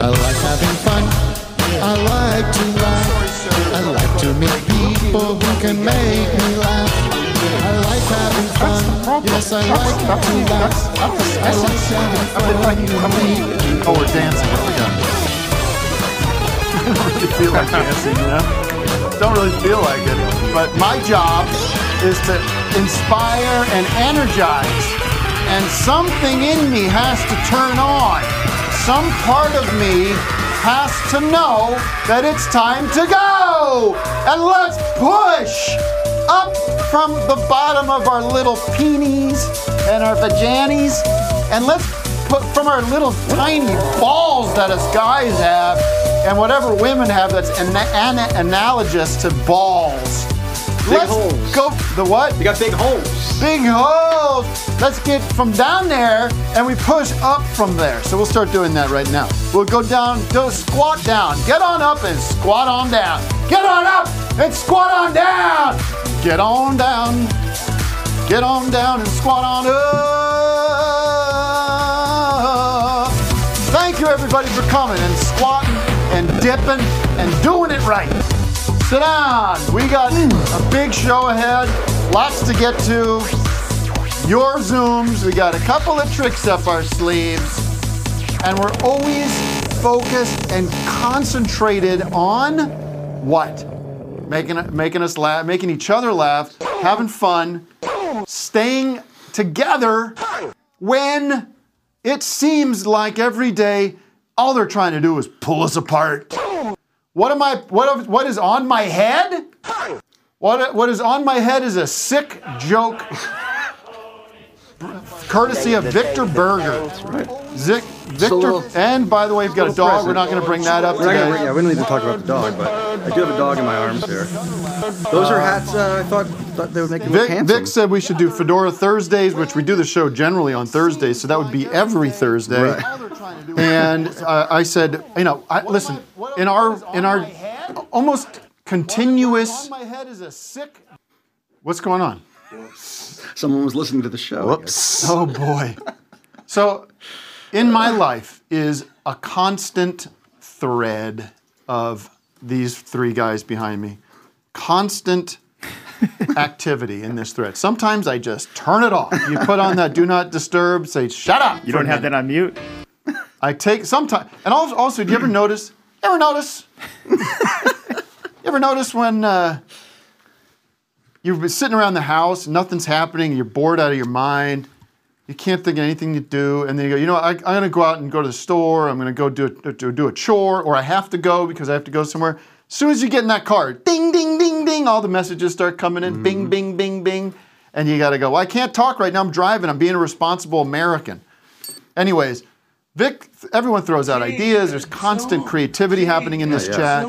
I like having fun. I like to laugh. I like to meet people who can make me laugh. I like having fun. Yes, I like to laugh. I like having fun. Oh, we're dancing. I don't really feel like dancing, you know? Don't really feel like it. But my job is to inspire and energize. And something in me has to turn on. Some part of me has to know that it's time to go. And let's push up from the bottom of our little peenies and our vajanis. And let's put from our little tiny balls that us guys have and whatever women have that's ana- ana- analogous to balls. Big Let's holes. go. The what? You got big holes. Big holes. Let's get from down there and we push up from there. So we'll start doing that right now. We'll go down, do squat down. Get on up and squat on down. Get on up and squat on down. Get on down. Get on down and squat on up. Thank you everybody for coming and squatting and dipping and doing it right. Sit. We got a big show ahead. Lots to get to. Your Zooms. We got a couple of tricks up our sleeves. And we're always focused and concentrated on what? Making, making us laugh, making each other laugh, having fun, staying together when it seems like every day all they're trying to do is pull us apart. What am I? What? What is on my head? What? What is on my head is a sick joke, courtesy of Victor Berger. Zic, Victor, and by the way, we've got a dog. We're not going to bring that up We're not gonna bring- today. yeah, we don't need to talk about the dog, but I do have a dog in my arms here. Those are hats uh, I thought, thought they would make you Vic, handsome. Vic said we should do Fedora Thursdays, which we do the show generally on Thursdays, so that would be every Thursday. Right. And uh, I said, you know, I, listen, in our in our almost continuous. my head is a sick. What's going on? Someone was listening to the show. I guess. Oh boy. So, in my life is a constant thread of these three guys behind me. Constant activity in this thread. Sometimes I just turn it off. You put on that do not disturb, say shut up. You don't have that on mute. I take sometimes, and also, also, do you ever notice? Ever notice? you ever notice when uh, you've been sitting around the house, nothing's happening, you're bored out of your mind, you can't think of anything to do, and then you go, you know, I, I'm going to go out and go to the store. I'm going to go do a, do, do a chore, or I have to go because I have to go somewhere. As soon as you get in that car, ding, ding, ding, ding, all the messages start coming in, bing, mm-hmm. bing, bing, bing, and you got to go. Well, I can't talk right now. I'm driving. I'm being a responsible American. Anyways, Vic, everyone throws out ideas. There's constant creativity happening in this chat.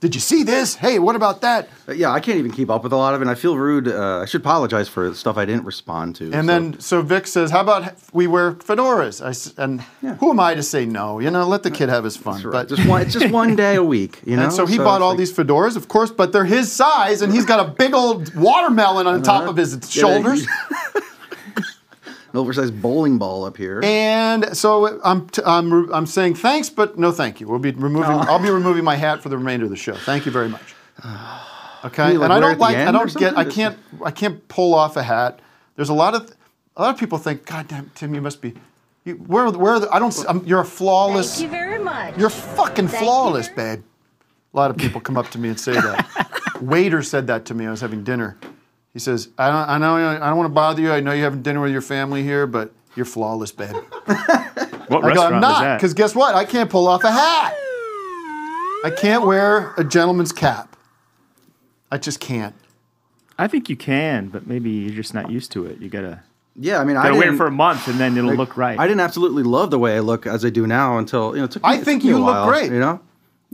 Did you see this? Hey, what about that? Uh, Yeah, I can't even keep up with a lot of it. and I feel rude. Uh, I should apologize for stuff I didn't respond to. And so- then so Vic says, "How about we wear fedoras?" I and who am I to say no? You know, let the kid have his fun. Right. But just one, it's just one day a week, you know. and so he it's bought all like- these fedoras, of course, but they're his size, and he's got a big old watermelon on top of his shoulders. an oversized bowling ball up here. And so I'm, t- I'm, re- I'm saying thanks, but no thank you. We'll be removing. I'll be removing my hat for the remainder of the show. Thank you very much. Okay, like, and I don't like. I don't get. I can't. I can't pull off a hat. There's a lot of. A lot of people think, God damn, Tim, you must be. You, where, where are the, I don't. s- I'm, you're a flawless. Thank you very much. You're fucking Thank flawless, very- babe. A lot of people come up to me and say that. Waiter said that to me. I was having dinner. He says, I don't, I know, I don't want to bother you. I know you're having dinner with your family here, but you're flawless, babe. What I go, restaurant I'm not, because guess what? I can't pull off a hat. I can't wear a gentleman's cap. I just can't. I think you can, but maybe you're just not used to it. You gotta Yeah, I mean, I Gotta wear it for a month and then it'll look right. I didn't absolutely love the way I look as I do now until you know. It took me, I it think took me a you look while, great. You know.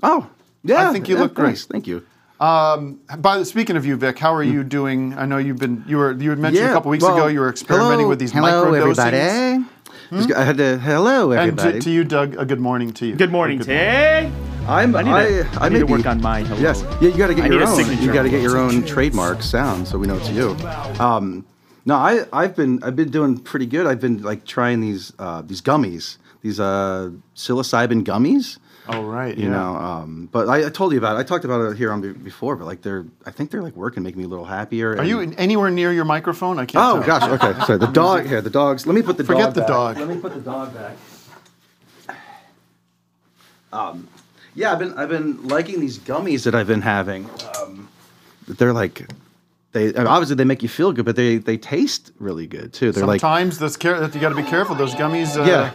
Oh, yeah. I think you yeah, look great. thanks, Thank you. By the speaking of you, Vic, how are you doing? I know you've been you were you had mentioned a couple weeks ago you were experimenting hello, with these hello, everybody. Just- I had to hello And everybody. to, to you, Doug, a good morning to you. Good morning, Tay. I'm, I need I, to- I I need may to be- work on my hello. Yes, yeah, you got to get I your own. You got to get your own trademark sound, so we know it's you. Um, no, I, I've been, I've been doing pretty good. I've been like trying these, uh, these gummies, these uh, psilocybin gummies. Oh right, You yeah. know, um, but I, I told you about it. I talked about it here on be- before, but like they're, I think they're like working, making me a little happier. Are you anywhere near your microphone? I can't. Oh tell. gosh, okay. Sorry, the dog here. The dogs. Let me put the dog back. Forget dog. the back. dog. Let me put the dog back. Um, yeah, I've been I've been liking these gummies that I've been having. Um, they're like, they obviously they make you feel good, but they they taste really good too. They're like, Sometimes those care that you got to be careful. Those gummies. Uh, yeah.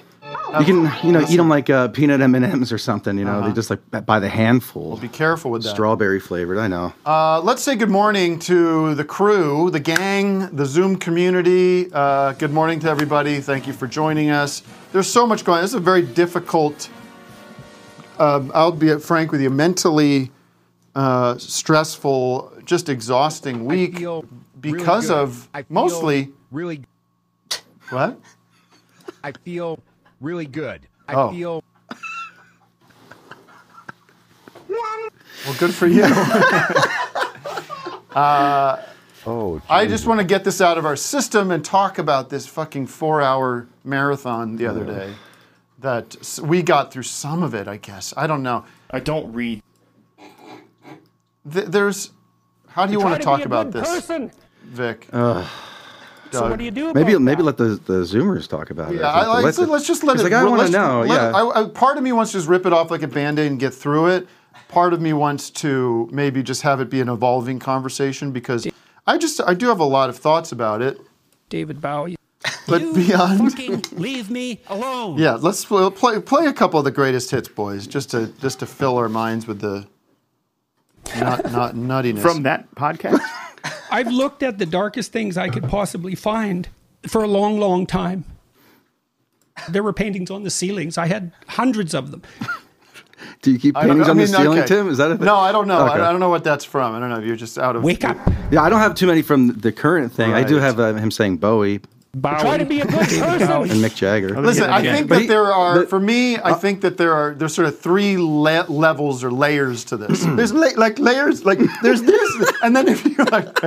You can, you know, eat them like uh, peanut M and M's or something. You know, they just like by the handful. Uh-huh. Be careful with that. Strawberry flavored. I know. Uh, let's say good morning to the crew, the gang, the Zoom community. Uh, good morning to everybody. Thank you for joining us. There's so much going on. This is a very difficult, uh, I'll be frank with you, mentally uh, stressful, just exhausting week because really of I feel mostly really. what? I feel really good. I Oh. feel Well, good for you. Uh, oh, I just want to get this out of our system and talk about this fucking four hour marathon the other day. That we got through some of it, I guess. I don't know. I don't read. Th- there's. How do you want to talk about this, Vic? So what do you do about Maybe that? maybe let the, the Zoomers talk about it. Yeah, I, like, Let so the- let's just let it. Like, I want let's- to know. let- Yeah. I, I, part of me wants to just rip it off like a band-aid and get through it. Part of me wants to maybe just have it be an evolving conversation because I just I do have a lot of thoughts about it. David Bowie. But You beyond, fucking leave me alone. yeah, let's pl- play play a couple of the greatest hits, boys, just to just to fill our minds with the not not nuttiness. From that podcast? I've looked at the darkest things I could possibly find for a long, long time. There were paintings on the ceilings. I had hundreds of them. Do you keep I don't paintings on I the mean, ceiling, okay. Tim? Is that a thing? No, I don't know. Okay. I, I don't know what that's from. I don't know. If you're just out of Wake up, Yeah, I don't have too many from the current thing. I do have uh, him saying Bowie Bowie. Try to be a good person. And Mick Jagger. Listen, I think that there are, but- for me, I uh, think that there are there's sort of three le- levels or layers to this. there's la- like layers, like there's this, and then if you like,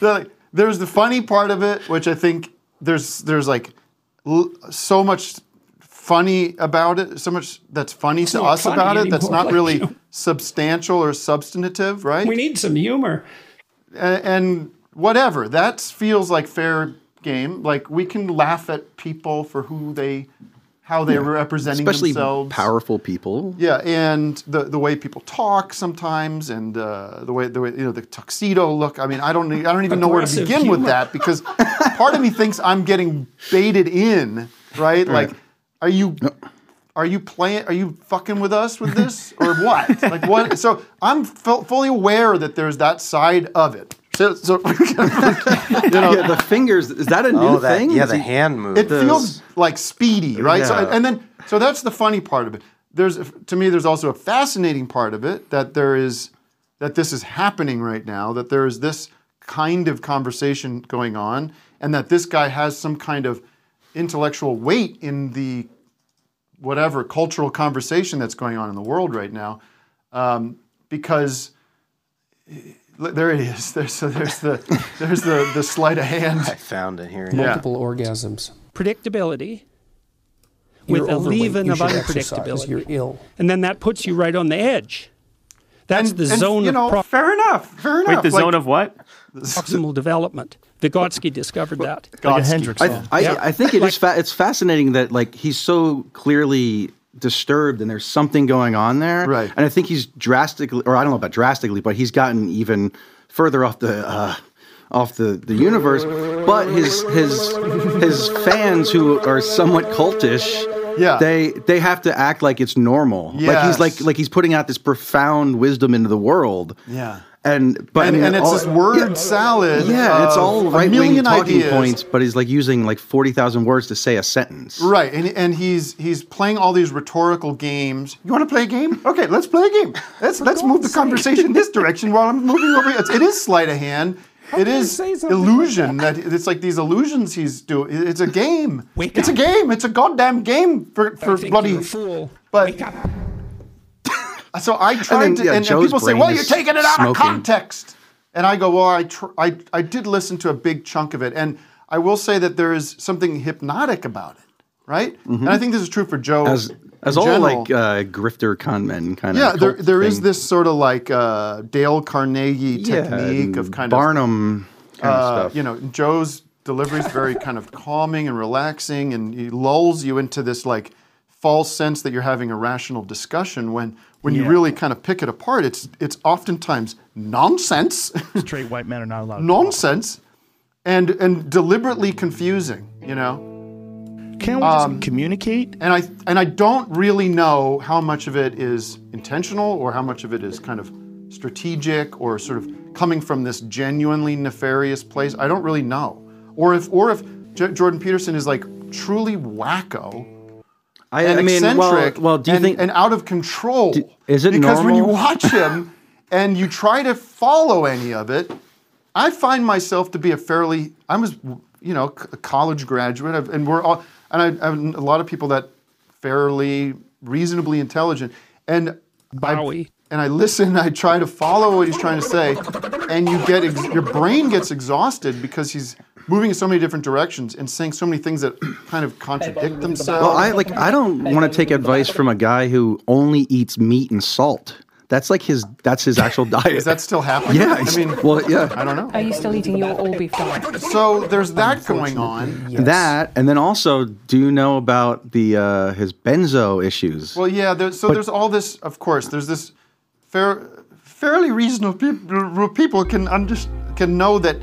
like, there's the funny part of it, which I think there's there's like l- so much funny about it, so much that's funny to us funny about it that's not like, really you know. substantial or substantive, right? We need some humor. and, and whatever that feels like fair game like we can laugh at people for who they how they're representing Especially themselves. powerful people. yeah and the the way people talk sometimes and uh, the way the way you know the tuxedo look. I mean i don't i don't even know where to Aggressive begin with that because part of me thinks i'm getting baited in right? Like are you are you playing are you fucking with us with this or what? Like what? So i'm fu- fully aware that there's that side of it so, so you know Yeah, the fingers. Is that a new Oh, that thing? yeah, Is the he- hand move. it feels like speedy, right? So, Yeah. and then, so that's the funny part of it. There's, to me, there's also a fascinating part of it that there is, that this is happening right now. That there is this kind of conversation going on, and that this guy has some kind of intellectual weight in the whatever cultural conversation that's going on in the world right now, um, because. There it is. There's, there's the there's the the sleight of hand. I found it here. Yeah. Multiple orgasms. Predictability You're with a overweight. leaven You of unpredictability. You're ill. And then that puts you right on the edge. That's the zone you know, of pro- fair enough. Fair enough. Wait, the Like, zone of what? proximal development. Vygotsky discovered that. Like a Hendrix I, song. I, Yeah. I think it is. Fa- it's fascinating that like he's so clearly disturbed and there's something going on there. Right. And I think he's drastically, or I don't know about drastically, but he's gotten even further off the. Uh, off the, the universe, but his his his fans who are somewhat cultish, Yeah. they they have to act like it's normal. Like he's like like he's putting out this profound wisdom into the world. Yeah. And but I and, and it's all- this word salad. Yeah, it's of all a right wing million talking ideas. points, but he's like using like forty thousand words to say a sentence. Right, and, and he's he's playing all these rhetorical games. You want to play a game? Okay, let's play a game. Let's let's move the conversation this direction while I'm moving over. It's, it is sleight of hand. It can you is say something like illusion. that it's like these illusions he's doing. It's a game. Wake it's up. a game. It's a goddamn game for for I think bloody. you're a fool. but- Wake up. So I tried then, to, yeah, and, and people say, "Well, you're taking it out smoking. of context," and I go, "Well, I, tr- I I did listen to a big chunk of it, and I will say that there is something hypnotic about it, right? And I think this is true for Joe Mm-hmm. As as all general. like uh, grifter con men kind of. yeah, there there is this sort of like uh, Dale Carnegie technique of kind of Barnum kind uh, of stuff. you know, Joe's delivery is very kind of calming and relaxing, and he lulls you into this like false sense that you're having a rational discussion when when you really kind of pick it apart, it's it's oftentimes nonsense, Straight white men are not allowed. nonsense, and and deliberately confusing. You know, Can't we just um, communicate? and I and I don't really know how much of it is intentional or how much of it is kind of strategic or sort of coming from this genuinely nefarious place. I don't really know, or if or if J- Jordan Peterson is like truly wacko I, and I mean, eccentric well, do you and, think? and out of control. is it because when you watch him and you try to follow any of it, I find myself to be a fairly I was you know a college graduate and we're all and I, I have a lot of people that fairly reasonably intelligent and I, Bowie. and I listen I try to follow what he's trying to say and you get ex- your brain gets exhausted because he's moving in so many different directions and saying so many things that kind of contradict themselves. well, I like. I don't want to take advice from a guy who only eats meat and salt. That's like his. That's his actual diet. Is that still happening? Yeah. I mean, well, yeah. I don't know. Are you still eating your all beef diet? So there's that going on. That and then also, do you know about the uh, his benzo issues? Well, yeah. There's, so there's all this. Of course, there's this fair, fairly reasonable people, people can under, can know that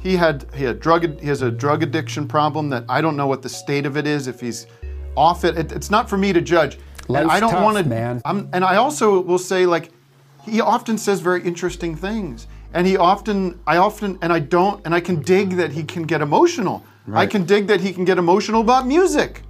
he had he had drug he has a drug addiction problem that I don't know what the state of it is. If he's off it, it it's not for me to judge. and Life's I don't want to. man. I'm, and I also will say like he often says very interesting things. And he often, I often, and I don't, and I can dig that he can get emotional. I can dig that he can get emotional about music.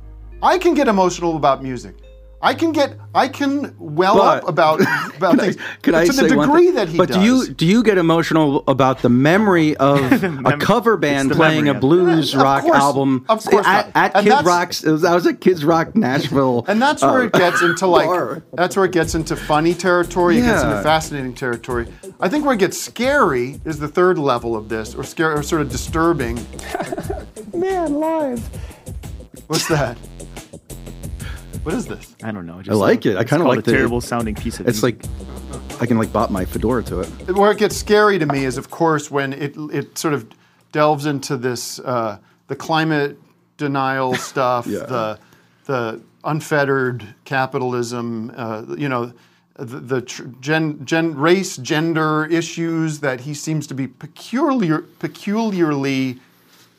I can get emotional about music. I can get, I can well But- up about about Can I- things can I to say the one degree thing? that he does. but does. do you do you get emotional about the memory of a cover band playing a blues Of rock course- album of course at, at And Kid that's- Rock's? I was at Kid Rock's Nashville, And that's where uh, it gets into like bar. that's where it gets into funny territory. It gets into fascinating territory. I think where it gets scary is the third level of this, or scary, or sort of disturbing. Man, live. What's that? What is this? I don't know. I like it. I kind of like a the terrible sounding piece of. It. It's music. like I can like bop my fedora to it. Where it gets scary to me is, of course, when it it sort of delves into this uh, the climate denial stuff, Yeah. the the unfettered capitalism, uh, you know, the, the tr- gen, gen race gender issues that he seems to be peculiar peculiarly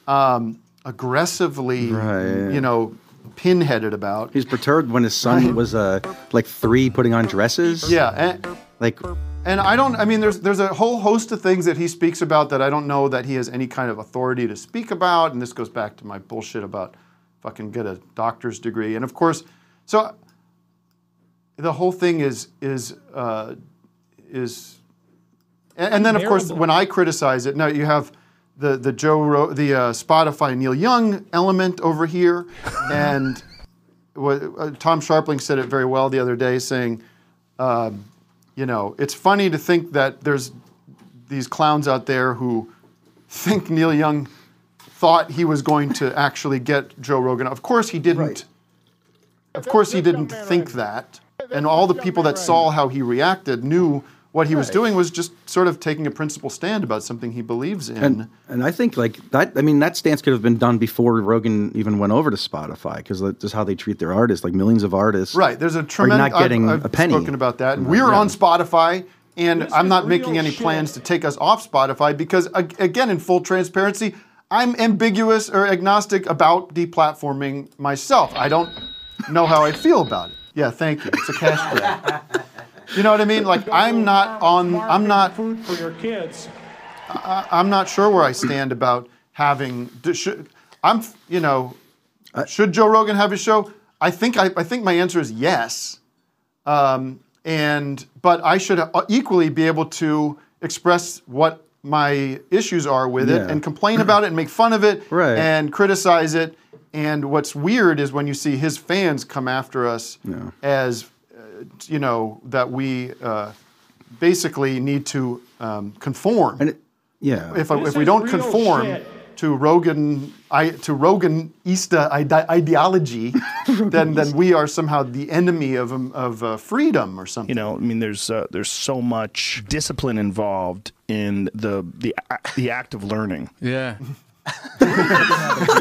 um, aggressively, Right. you know, pinheaded about. He's perturbed when his son was uh like three putting on dresses. yeah, and, like And I don't. I mean, there's there's a whole host of things that he speaks about that I don't know that he has any kind of authority to speak about. And this goes back to my bullshit about fucking get a doctor's degree. And of course, so the whole thing is is uh, is, and, and then of course when I criticize it, now you have the the Joe Ro- the uh, Spotify Neil Young element over here, and what, uh, Tom Scharpling said it very well the other day, saying um, you know, it's funny to think that there's these clowns out there who think Neil Young thought he was going to actually get Joe Rogan. Of course he didn't. Of course he didn't think that. And all the people that saw how he reacted knew what he was doing was just sort of taking a principle stand about something he believes in. And and I think like that. I mean, that stance could have been done before Rogan even went over to Spotify because that's just how they treat their artists. Like millions of artists, Right. There's a are tremendous. not getting I've, I've a penny. spoken about that. from We're yeah. on Spotify, and I'm not making any plans to take us off Spotify because, again, in full transparency, I'm ambiguous or agnostic about deplatforming myself. I don't know how I feel about it. Yeah, thank you. It's a cash grab. You know what I mean? Like I'm not on. I'm not. Food for your kids. I, I'm not sure where I stand about having. Should, I'm. You know, should Joe Rogan have his show? I think. I, I think my answer is yes. Um, and but I should uh, equally be able to express what my issues are with it and complain about it and make fun of it Right. and criticize it. And what's weird is when you see his fans come after us as, uh, you know, that we uh, basically need to um, conform. And it, yeah. if, This if we don't conform shit. to Rogan I, to Rogan Easta ide- ideology, then then we are somehow the enemy of um, of uh, freedom or something. You know, I mean, there's uh, there's so much discipline involved in the the the act of learning. Yeah.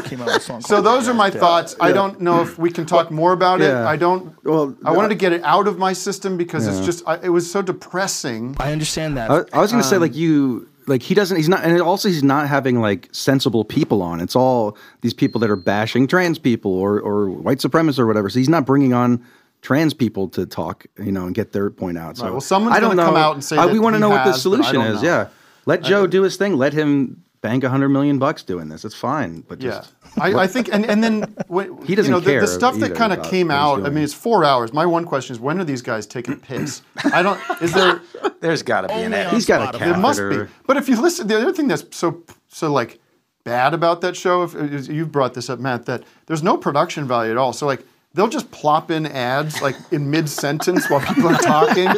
Came out with a song So those are my Yeah. thoughts. I don't know if we can talk more about it. Yeah. I don't. Well, I wanted to get it out of my system because it's just I, it was so depressing. I understand that. I, I was going to say Um, like you like he doesn't he's not and also he's not having like sensible people on it's all these people that are bashing trans people or or white supremacists or whatever so he's not bringing on trans people to talk you know and get their point out so Right, well, someone's I don't gonna know come out and say I- that we want to he know what the has, but I solution is yeah let Joe do his thing let him bank a hundred million bucks doing this it's fine but Yeah, just I, I think, and, and then when, He doesn't you know, the, care the stuff that kind of came out. I mean, it's four hours. My one question is, when are these guys taking a piss? I don't. Is there? There's got to be an edit. he's got a There must be. But if you listen, the other thing that's so so like bad about that show, if you've brought this up, Matt, that there's no production value at all. So like they'll just plop in ads like in mid sentence while people are talking.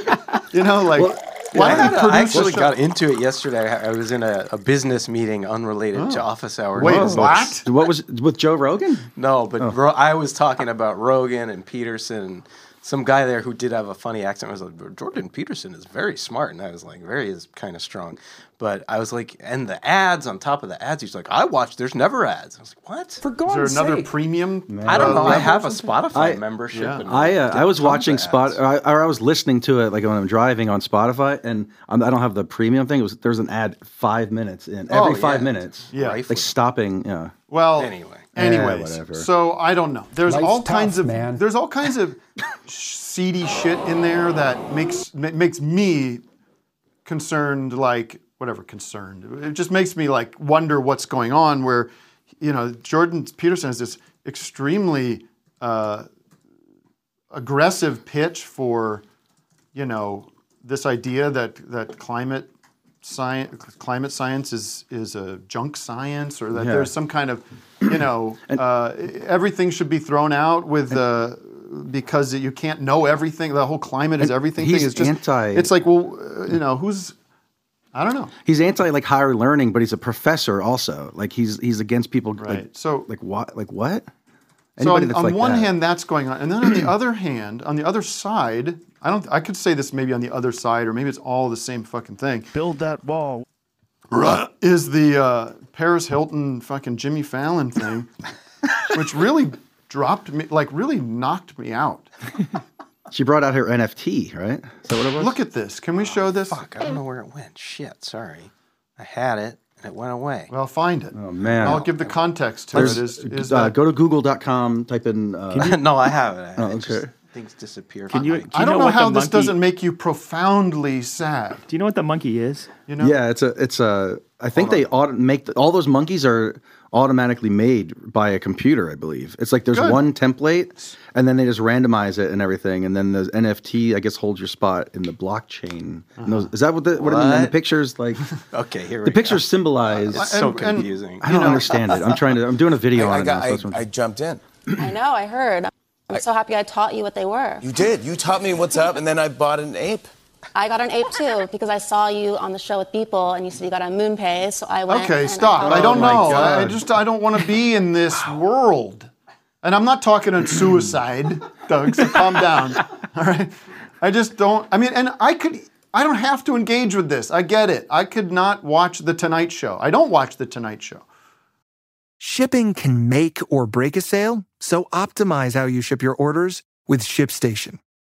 You know, like why I, don't I actually show? got into it yesterday. I I was in a, a business meeting unrelated to oh. office hours. Wait, business. what? what was with Joe Rogan No, but oh. Ro- I was talking about Rogan and Peterson and some guy there who did have a funny accent. Was like, Jordan Peterson is very smart. And I was like, very is kind of strong. But I was like, and the ads on top of the ads, he's like, I watch, there's never ads. I was like, what? For Is God's there another sake. premium? I don't uh, know. I have a Spotify I- membership. Yeah. and I uh, I was watching Spot, or I, or I was listening to it like when I'm driving on Spotify, and I'm, I don't have the premium thing. It was there's an ad five minutes in every Oh, five yeah. minutes. Yeah. Rifling. like stopping. Yeah, Well, Anyway. anyways, whatever. so I don't know. There's Life's all tough, kinds of man. there's all kinds of seedy shit in there that makes makes me concerned. Like whatever concerned, it just makes me like wonder what's going on. Where you know Jordan Peterson has this extremely uh, aggressive pitch for you know this idea that that climate science climate science is is a junk science or that Yeah. there's some kind of you know uh, everything should be thrown out with uh, because you can't know everything the whole climate is everything thing is just anti- it's like well you know who's I don't know he's anti like higher learning, but he's a professor also. Like he's he's against people. Like, Right. So- like what? Like what? So on, on like one that. hand, that's going on, and then on the other hand, on the other side, I don't. I could say this maybe on the other side, or maybe it's all the same fucking thing. Build that wall. Is the uh, Paris Hilton fucking Jimmy Fallon thing, which really dropped me, like really knocked me out. She brought out her NFT, right? Is that what it was? Look at this. Can we show this? Fuck, I don't know where it went. Shit, sorry. I had it and it went away. Well, find it. Oh man. I'll give the context to There's- it. Is, is uh, that, go to google.com, type in. Uh, no, I have it. Oh, It just- okay. things disappear. Can you? my- do you I don't know, what how this monkey, doesn't make you profoundly sad. Do you know what the monkey is? You know? Yeah, it's a it's a. I think they auto- make the, all those monkeys are automatically made by a computer. I believe it's like there's Good. one template, and then they just randomize it and everything, and then the NFT I guess holds your spot in the blockchain. And those- is that what the what, I mean? And the pictures like Okay, here we the go. pictures symbolize. It's so And- and- confusing. I don't understand it. I'm trying to. I'm doing a video I, on I, it. now, so I, I jumped in. I know, I heard. I'm so happy I taught you what they were. You did. You taught me what's up, and then I bought an ape. I got an ape too because I saw you on the show with Beeple and you said you got a MoonPay, so I went. Okay, stop. taught I don't Oh know. I, I just I don't want to be in this world. And I'm not talking on suicide, Doug. So calm down. All right. I just don't. I mean, and I could. I don't have to engage with this. I get it. I could not watch the Tonight Show. I don't watch the Tonight Show. Shipping can make or break a sale, so optimize how you ship your orders with ShipStation.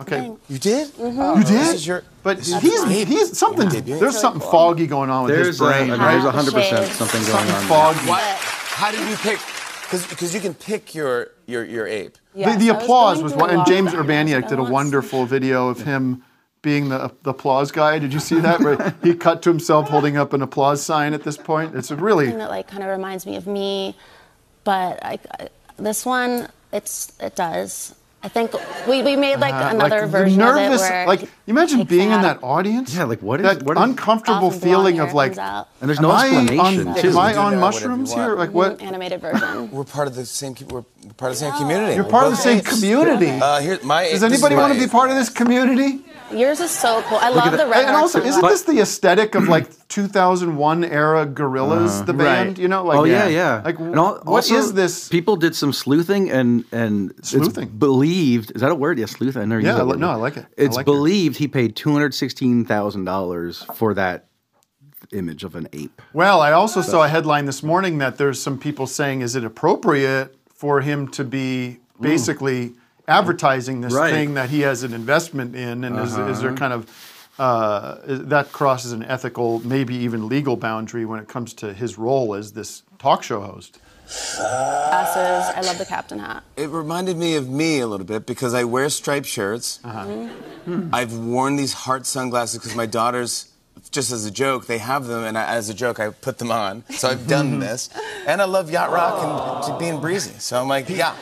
Okay. You did? Mm-hmm. You did? This is your, but this is he's your he's something. Debut. There's something foggy going on with There's his brain. a, right? there's 100 percent something going Something on. there. foggy. What? How did you pick? Because you can pick your your your ape. the the applause was one, and James Urbaniak did a wonderful video of him being the, the applause guy. Did you see that? Where he cut to himself holding up an applause sign at this point. It's a really Something that like kind of reminds me of me, but I, I- this one it's it does. I think we, we made like uh, another the version nervous, of it where like you imagine takes being in that audience. Yeah, like what is that what is uncomfortable feeling of like. comes out. And there's am no I explanation, on, too. Am I on mushrooms here? Like what? animated version. We're part of the same. We're part of the same community. You're We're part of the same community. Uh, here, my Does anybody want to be part of this community? Yours is so cool. I Look love the that. red And also, isn't this the aesthetic of like 2001 era Gorillaz, uh-huh. the band? Right. You know, like oh yeah, yeah. Like And al- what is also, this? People did some sleuthing and and it's Sleuthing? believed. Is that a word? Yeah, sleuthing. I never Yeah, used that I word. no, I like it. It's like your- believed he paid two hundred sixteen thousand dollars for that image of an ape. Well, I also saw a headline this morning that there's some people saying, is it appropriate for him to be basically advertising this Right. thing that he has an investment in, and is, is there Uh-huh. kind of uh, that crosses an ethical, maybe even legal boundary when it comes to his role as this talk show host? Glasses. I love the captain hat. It reminded me of me a little bit because I wear striped shirts. Mm-hmm. I've worn these heart sunglasses because my daughters, just as a joke, they have them, and I, as a joke, I put them on. So I've done this, and I love yacht rock and to being breezy. So I'm like, yeah,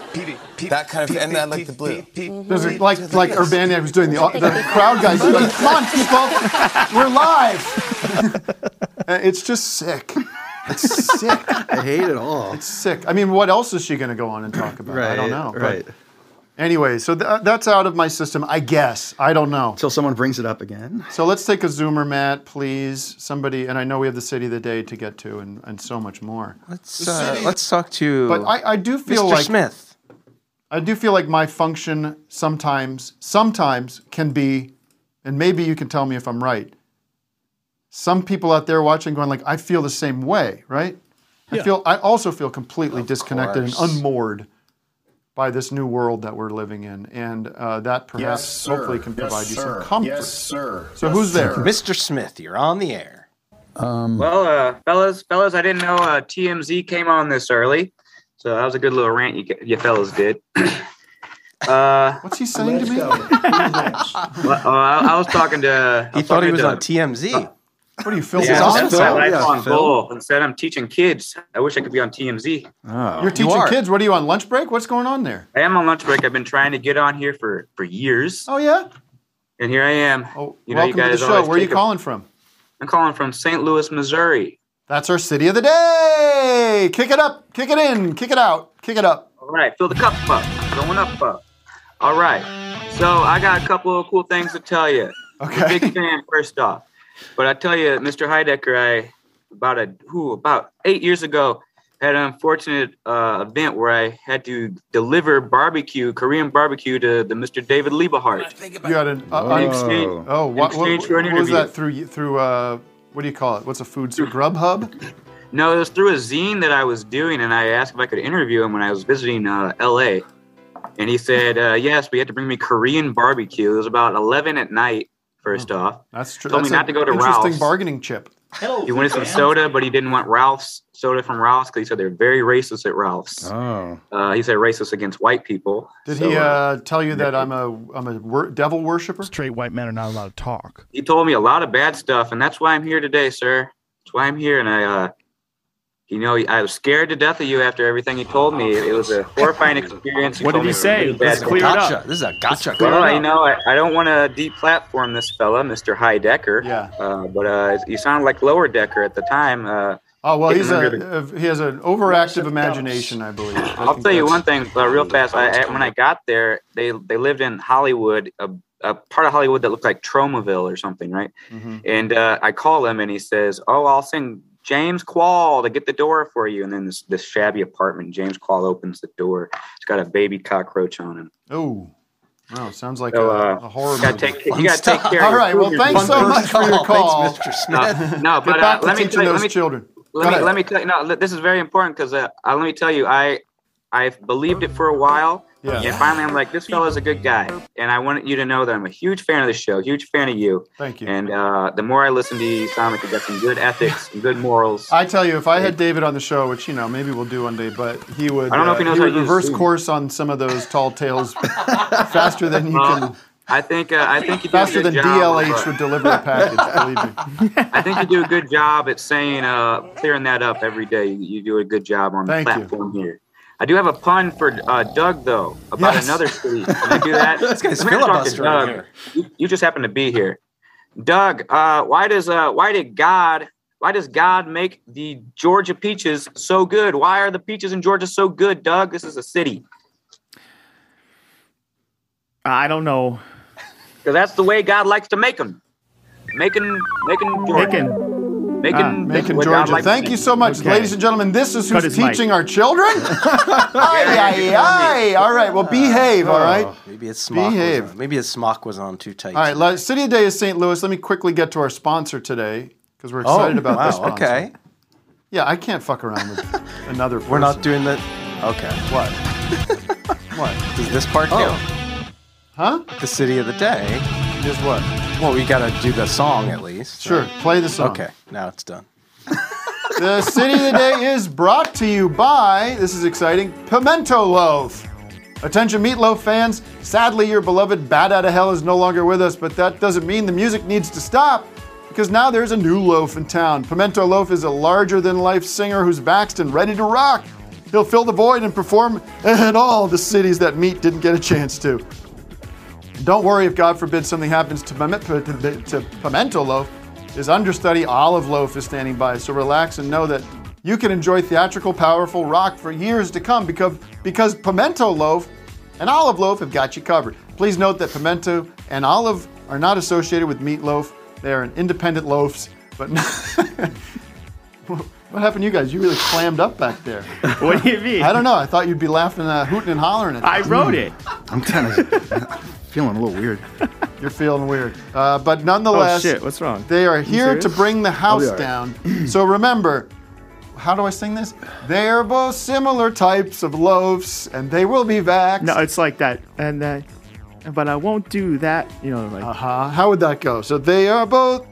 that kind of, thing. and I like the blue. There's a, like like Urbaniak was doing the, the crowd guys. Like, Come on, people, we're live. It's just sick. It's sick. I hate it all. It's sick. I mean, what else is she going to go on and talk about? I don't Right, know. but right. Anyway, so th- that's out of my system, I guess. I don't know. Until someone brings it up again. So let's take a zoomer, Matt, please. Somebody, and I know we have the city of the day to get to, and, and so much more. Let's uh, let's talk to. But I, I do feel Mr. like Smith. I do feel like my function sometimes, sometimes can be, and maybe you can tell me if I'm right. Some people out there watching going like, I feel the same way, right? I feel I also feel completely disconnected and course. unmoored by this new world that we're living in, and uh, that perhaps hopefully can provide you some comfort. Yes, sir. So who's there? Mr. Smith, you're on the air. Well, uh, fellas, fellas, I didn't know uh, TMZ came on this early, so that was a good little rant you, you fellas did. uh, What's he saying to me? well, uh, I, I was talking to. I He thought he was to- on TMZ. What are you, Phil? Yeah, Zoltan? that's my Phil? Yeah, lifelong Phil. goal. Instead, I'm teaching kids. I wish I could be on TMZ. Oh. You're teaching kids. What are you on lunch break? What's going on there? I am on lunch break. I've been trying to get on here for for years, Oh yeah. and here I am. Oh, You know, you welcome to the show. Where are you take a- calling from? I'm calling from St. Louis, Missouri. That's our city of the day. Kick it up, kick it in, kick it out, kick it up. All right, fill the cup up. Going up, up. All right. So I got a couple of cool things to tell you. I'm a big fan, first off. But I tell you, Mr. Heidecker, I about a who about eight years ago had an unfortunate uh, event where I had to deliver barbecue, Korean barbecue, to the Mr. David Liebe Hart. You had an uh, In exchange- oh, in what, what, exchange for an what was that through through uh, what do you call it? What's a food through Grubhub? No, it was through a zine that I was doing, and I asked if I could interview him when I was visiting uh, L.A. And he said, uh, "Yes, but you have to bring me Korean barbecue." It was about eleven at night. First off, That's true. Told That's me not an to go to interesting Ralph's. bargaining chip. He wanted some soda, but he didn't want Ralph's soda from Ralph's because he said they're very racist at Ralph's. Oh. Uh, he said racist against white people. Did So, he uh, uh, tell you that I'm a I'm a wor- devil worshiper? Straight white men are not allowed to talk. he told me a lot of bad stuff, and that's why I'm here today, sir. That's why I'm here, and I, uh, you know, I was scared to death of you after everything he told me. It was a horrifying experience. What did me he say? really bad Let's things. clear it up. Gotcha. This is a gotcha. Well, you know, I, I don't want to deplatform this fella, Mr. High Decker. Yeah. Uh, but uh, you sounded like Lower Decker at the time. Uh, Oh well, he's a, the- uh, he has an overactive imagination, I believe. I I'll tell you one thing uh, real fast. I, I, when I got there, they they lived in Hollywood, a, a part of Hollywood that looked like Tromaville or something, right? Mhm. And uh, I call him, and he says, "Oh, I'll send James Quall to get the door for you." And then this this shabby apartment, James Quall opens the door. It's got a baby cockroach on him. Oh, wow, sounds like So, a, uh, a horror you gotta movie. take- you gotta take care of All your right, well, thanks so much for your call. Thanks, No, no, Get but back uh, to let me tell you, those let me, children. Let me let me tell you. No, this is very important because uh, uh, let me tell you, I I believed it for a while, Yeah. and finally I'm like, this fella's a good guy, and I want you to know that I'm a huge fan of the show, huge fan of you. Thank you. And uh, the more I listen to you, you sound like you got some good ethics, some good morals. I tell you, if I had David on the show, which you know maybe we'll do one day, but he would. I don't know if he uh, knows how would to reverse course on some of those tall tales faster than you can. I think uh, I think you do a Faster good than job DLH uh, would deliver a package. believe me. I think you do a good job at saying, uh, clearing that up every day. You, you do a good job on Thank the you. platform here. I do have a pun for uh, Doug though about Yes. another city. Can I do that? This guy's I'm gonna talk to filibustering Doug. here. You, you just happen to be here, Doug. Uh, why does uh, why did God why does God make the Georgia peaches so good? Why are the peaches in Georgia so good, Doug? This is a city. I don't know. Because that's the way God likes to make them. Making, making Georgia. Making. Making, Ah, this Macon, is Georgia. likes Thank you so much, Okay. ladies and gentlemen. This is who's his mic. teaching our children. Aye, aye, aye. All right, well, behave. All right. Maybe his smock Behave. was on. Maybe his smock was on too tight. All right, la- City of the Day is St. Louis. Let me quickly get to our sponsor today because we're excited oh, about wow, this sponsor. Okay. Yeah, I can't fuck around with another person. We're not doing that. Okay. What? what? Does this part Oh. count? Huh? The city of the day. Is what? Well, we got to do the song at least. Sure, play the song. Okay, now it's done. The City of the Day is brought to you by, this is exciting, Pimento Loaf. Attention Meatloaf fans, sadly your beloved Bat Out of Hell is no longer with us, but that doesn't mean the music needs to stop because now there's a new loaf in town. Pimento Loaf is a larger than life singer who's vaxxed and ready to rock. He'll fill the void and perform in all the cities that Meat didn't get a chance to. Don't worry if God forbid something happens to, Pime- to, to Pimento Loaf. His understudy Olive Loaf is standing by, so relax and know that you can enjoy theatrical, powerful rock for years to come because, because Pimento Loaf and Olive Loaf have got you covered. Please note that Pimento and Olive are not associated with Meatloaf. They are independent loaves, but what happened to you guys? You really clammed up back there. What do you mean? I don't know. I thought you'd be laughing, uh, hooting and hollering at I that. wrote it. I'm kind of feeling a little weird. You're feeling weird. Uh, but nonetheless, Oh, shit, what's wrong? They are here to bring the be house right. down. so remember, how do I sing this? They are both similar types of loaves, and they will be vaxxed. No, it's like that. And uh, but I won't do that. You know, like Uh huh. How would that go? So they are both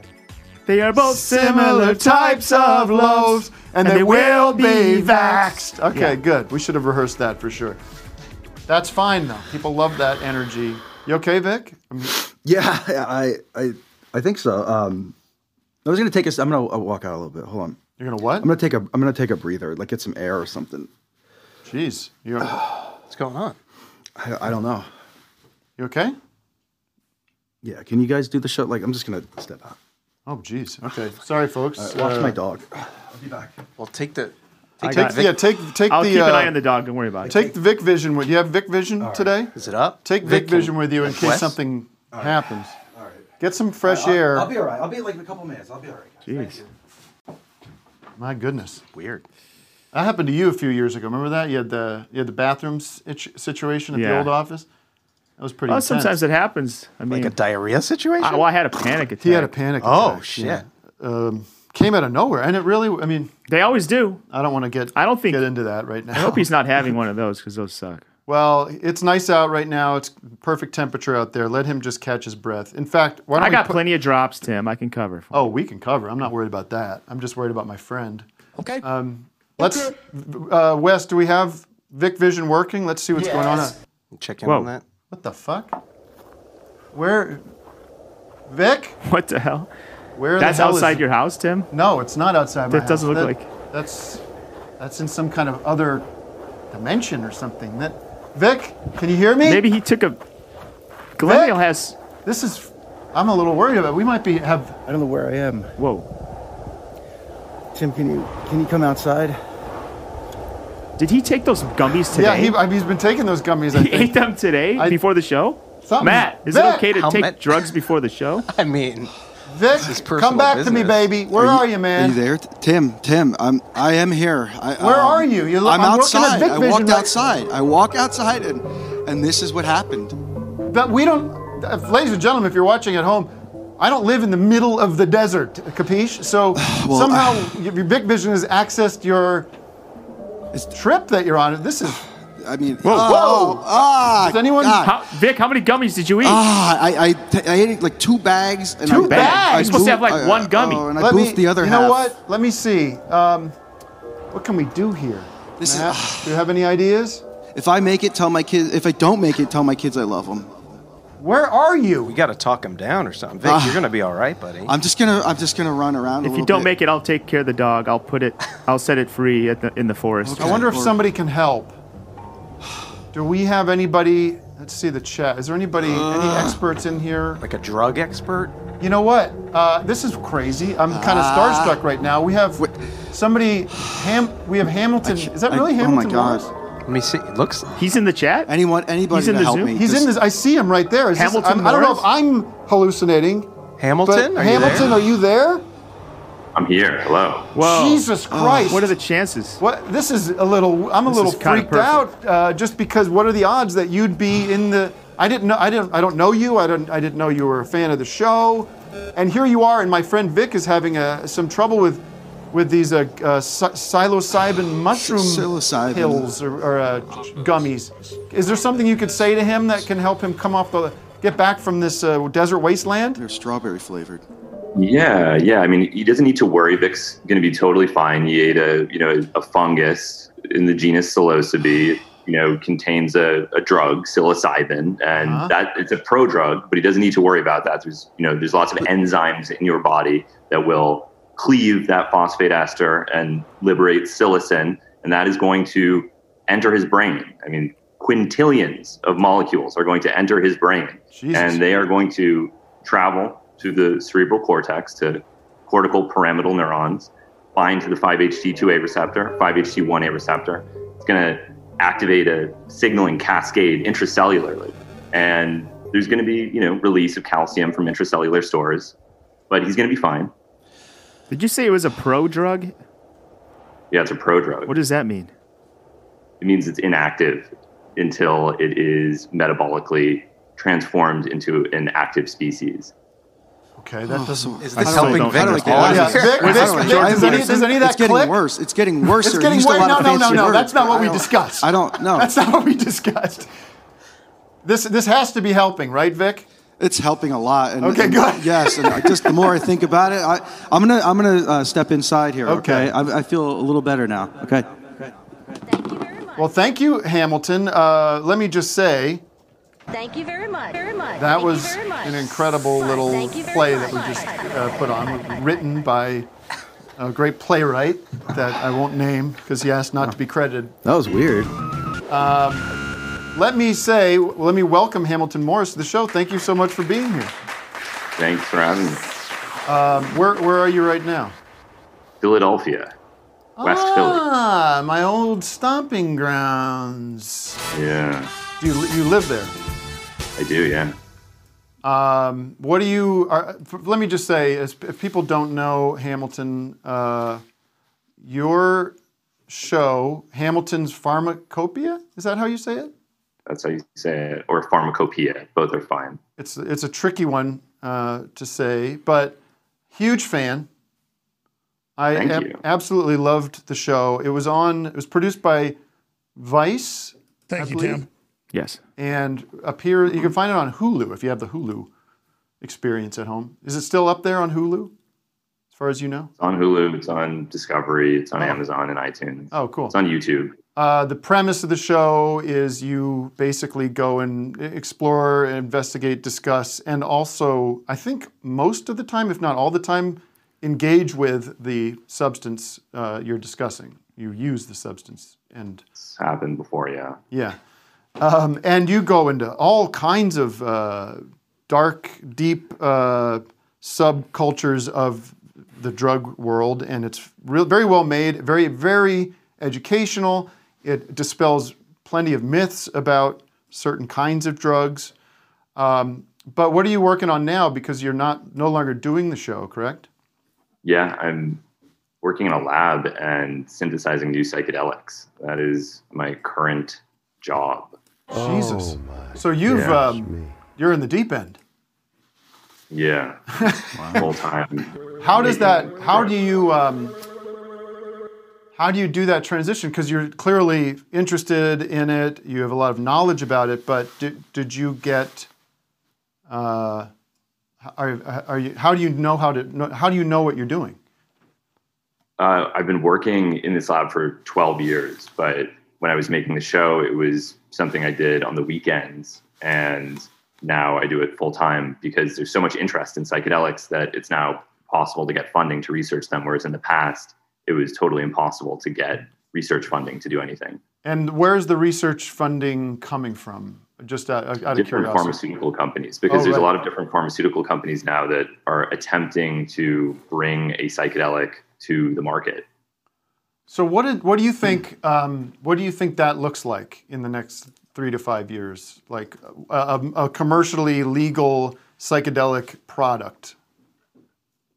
they are both similar types of loaves, and, they, will be vaxxed. Okay, Yeah. good. We should have rehearsed that for sure. That's fine though. People love that energy. You okay, Vic? I'm- Yeah, I, I, I think so. Um, I was gonna take a. s- I'm gonna uh, walk out a little bit. Hold on. You're gonna what? I'm gonna take a. I'm gonna take a breather, like get some air or something. Jeez, you're. What's going on? I, I don't know. You okay? Yeah, can you guys do the show? Like, I'm just gonna step out. Oh, jeez. Okay. Sorry, folks. Uh, watch Uh, my dog. I'll be back. Well, take the. I Take, got- yeah, take take I'll the. keep an uh, eye on the dog. Don't worry about it. Take the Vic Vision with you. Have Vic Vision today? Is it up? Take Vic, Vic Vision with you in case Wes? something happens. All right. Get some fresh air. I'll, be all right. I'll be like in a couple minutes. I'll be all right. guys. Jeez. My goodness. Weird. That happened to you a few years ago. Remember that? You had the you had the bathroom situation at the old office. That was pretty. Well, intense. sometimes it happens. I mean, Like a diarrhea situation? I, well, I had a panic attack. he had a panic. Attack. Oh, shit. yeah. Um, came out of nowhere, and it really. I mean, They always do. I don't want to get. I don't think- get into that right now. I hope he's not having one of those because those suck. Well, it's nice out right now. It's perfect temperature out there. Let him just catch his breath. In fact, why don't I we got put- plenty of drops, Tim. I can cover. For Oh, we can cover. I'm not worried about that. I'm just worried about my friend. Okay. Um, let's, uh, Wes, do we have Vic Vision working? Let's see what's going on. Check in Whoa. on that. What the fuck? Where, Vic? What the hell? Where That's the hell outside is, your house, Tim. No, it's not outside my house. That doesn't house. look That- like- That's that's in some kind of other dimension or something. That Vic, can you hear me? Maybe he took a. Glendale has. This is. I'm a little worried about. it. We might be have. I don't know where I am. Whoa. Tim, can you can you come outside? Did he take those gummies today? Yeah, he, I, he's been taking those gummies. I He think. ate them today before the show. Something- Matt, is Vic! it okay to How take ma- drugs before the show? I mean, Vic, come back to me, baby. Where are you, man? Are you there, Tim? Tim, I'm. I am here. I, Where um, are you? You look- I'm, I'm outside. I walked right- outside. I walk outside, and and this is what happened. But we don't, uh, ladies and gentlemen, if you're watching at home, I don't live in the middle of the desert, capiche? So Well, somehow your Vic Vision has accessed your trip that you're on. This is. I mean, Whoa, oh, ah, Does anyone? God. How, Vic, how many gummies did you eat? Ah, I, I, t- I ate like two bags. And Two I, bags? I, You're supposed to have, like, I- one gummy. Oh, and I Let boofed me- the other you half. know what? Let me see. Um, what can we do here? This is- Matt, do you have any ideas? If I make it, tell my kids. If I don't make it, tell my kids I love them. Where are you? We got to talk him down or something. Vic, Ah. you're gonna be all right, buddy. I'm just gonna. I'm just gonna run around. a If you little don't bit. make it, I'll take care of the dog. I'll put it. I'll set it free at the, in the forest. I wonder if somebody can help. Do we have anybody? Let's see the chat. Is there anybody, any experts in here? Like a drug expert? You know what? Uh, this is crazy. I'm kind of Ah. starstruck right now. We have somebody. Ham. We have Hamilton. Is that I- really oh my Hamilton? God. Morris? Let me see. It looks. He's in the chat. Anyone, anybody He's in to the help Zoom? me. He's This- in this. I see him right there. Is this- Hamilton I'm- I don't know if I'm hallucinating. Hamilton? But Are you Hamilton, there? are you there? I'm here. Hello. Whoa. Jesus Christ! What are the chances? What? This is a little. I'm a little is kinda freaked out. Uh, just because. What are the odds that you'd be in the? I didn't know. I didn't. I don't know you. I don't. I didn't know you were a fan of the show. And here you are. And my friend Vic is having uh some trouble with, with these uh, uh, psi- psilocybin mushroom Psilocybin. pills or, or uh, gummies. Is there something you could say to him that can help him come off the, get back from this uh, desert wasteland? They're strawberry flavored. Yeah, yeah. I mean, he doesn't need to worry. Vic's going to be totally fine. He ate a, you know, a fungus in the genus psilocybe. You know, contains a, a drug, psilocybin, and Uh-huh. that it's a pro drug, but he doesn't need to worry about that. There's, you know, there's lots of enzymes in your body that will cleave that phosphate ester and liberate psilocin, and that is going to enter his brain. I mean, quintillions of molecules are going to enter his brain, Jesus. and they are going to travel to the cerebral cortex to cortical pyramidal neurons, bind to the 5-HT2A receptor, 5-HT1A receptor. It's going to activate a signaling cascade intracellularly, and there's going to be you know release of calcium from intracellular stores, but he's going to be fine. Did you say it was a pro drug? Yeah, it's a pro drug. What does that mean? It means it's inactive until it is metabolically transformed into an active species. Okay, that doesn't. Is I this don't- helping I Vic? don't get Yeah, Vic, I Vic. Vic, does any, does any of that it's getting click? worse. It's getting worse. It's getting worse. No, no, no, no. That's not what we discussed. I don't know. That's not what we discussed. This this has to be helping, right, Vic? It's helping a lot. And, Okay, and- good. Yes, and I- just the more I think about it, I, I'm gonna I'm gonna uh, step inside here. Okay. Okay, I, I feel a little better now. Okay. Well, thank you, Hamilton. Uh, let me just say Thank you very much. Very much. that Thank you was very much. an incredible little Thank you very play much. that we just uh, put on, written by a great playwright that I won't name because he asked not to be credited. That was weird. Um, let me say, let me welcome Hamilton Morris to the show. Thank you so much for being here. Thanks for having me. Um, where, where are you right now? Philadelphia, West ah, my old stomping grounds. Yeah, Do you, you live there? I do. Yeah. Um, what do you? Are, let me just say, as, if people don't know Hamilton, uh, your show, Hamilton's Pharmacopoeia, is that how you say it? That's how you say it, or pharmacopoeia. Both are fine. It's it's a tricky one uh, to say, but huge fan. I Thank ab- you. absolutely loved the show. It was on. It was produced by Vice. Thank I you, believe. Tim. Yes. And up here, you can find it on Hulu if you have the Hulu experience at home. Is it still up there on Hulu, as far as you know? It's on Hulu. It's on Discovery. It's on Oh. Amazon and iTunes. Oh, cool. It's on YouTube. Uh, the premise of the show is you basically go and explore, investigate, discuss, and also, I think most of the time, if not all the time, engage with the substance uh, you're discussing. You use the substance, and It's happened before. Yeah. yeah, um, and you go into all kinds of uh, dark, deep uh, subcultures of the drug world, and it's very well made, very very educational. It dispels plenty of myths about certain kinds of drugs. Um, but what are you working on now? Because you're not no longer doing the show, correct? Yeah, I'm working in a lab and synthesizing new psychedelics. That is my current job. Jesus. So you've Yeah. um, you're in the deep end. Yeah, full time. How does that? How do you? Um, how do you do that transition? Because you're clearly interested in it. You have a lot of knowledge about it. But did, did you get? Uh, are, are you? How do you know how to? know- How do you know what you're doing? Uh, I've been working in this lab for 12 years, but when I was making the show, it was something I did on the weekends. And now I do it full time because there's so much interest in psychedelics that it's now possible to get funding to research them. Whereas in the past, it was totally impossible to get research funding to do anything. And where's the research funding coming from? Just out, out of different curiosity. pharmaceutical companies because Oh, there's a lot of different pharmaceutical companies now that are attempting to bring a psychedelic to the market. So what did, what do you think? Um, what do you think that looks like in the next three to five years? Like a, a, commercially legal psychedelic product.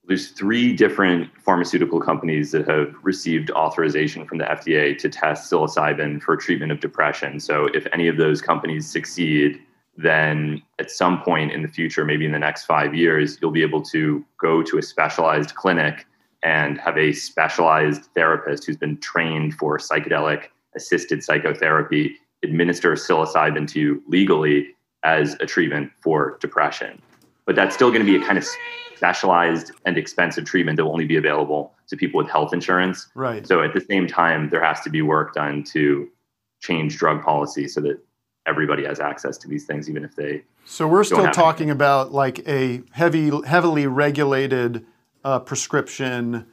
There's three different pharmaceutical companies that have received authorization from the FDA to test psilocybin for treatment of depression. So if any of those companies succeed, then at some point in the future, maybe in the next five years, you'll be able to go to a specialized clinic and have a specialized therapist who's been trained for psychedelic assisted psychotherapy administer psilocybin to you legally as a treatment for depression. But that's still going to be a kind of specialized and expensive treatment that will only be available to people with health insurance. Right. So at the same time, there has to be work done to change drug policy so that everybody has access to these things, even if they. So we're still talking about like a heavy, heavily regulated uh, prescription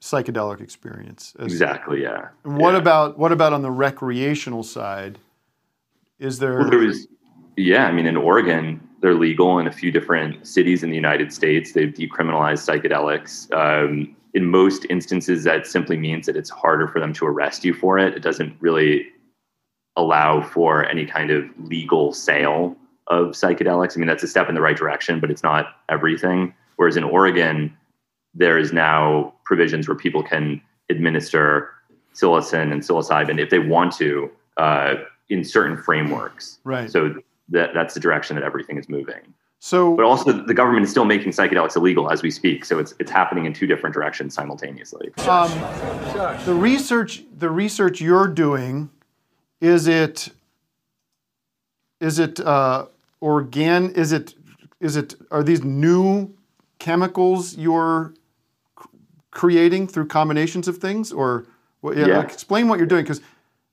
psychedelic experience. Exactly. Yeah. And what about what about on the recreational side? Is there? Well, there was, yeah. I mean, in Oregon, they're legal in a few different cities in the United States. They've decriminalized psychedelics. Um, in most instances, that simply means that it's harder for them to arrest you for it. It doesn't really allow for any kind of legal sale of psychedelics. I mean, that's a step in the right direction, but it's not everything. Whereas in Oregon, there is now provisions where people can administer psilocin and psilocybin if they want to uh, in certain frameworks. Right. So that that's the direction that everything is moving. So, but also the government is still making psychedelics illegal as we speak. So it's it's happening in two different directions simultaneously. Um, the research, the research you're doing, is it, is it uh, organ? Is it, is it? Are these new chemicals you're creating through combinations of things, or what, yeah, Yeah. like, explain what you're doing? Because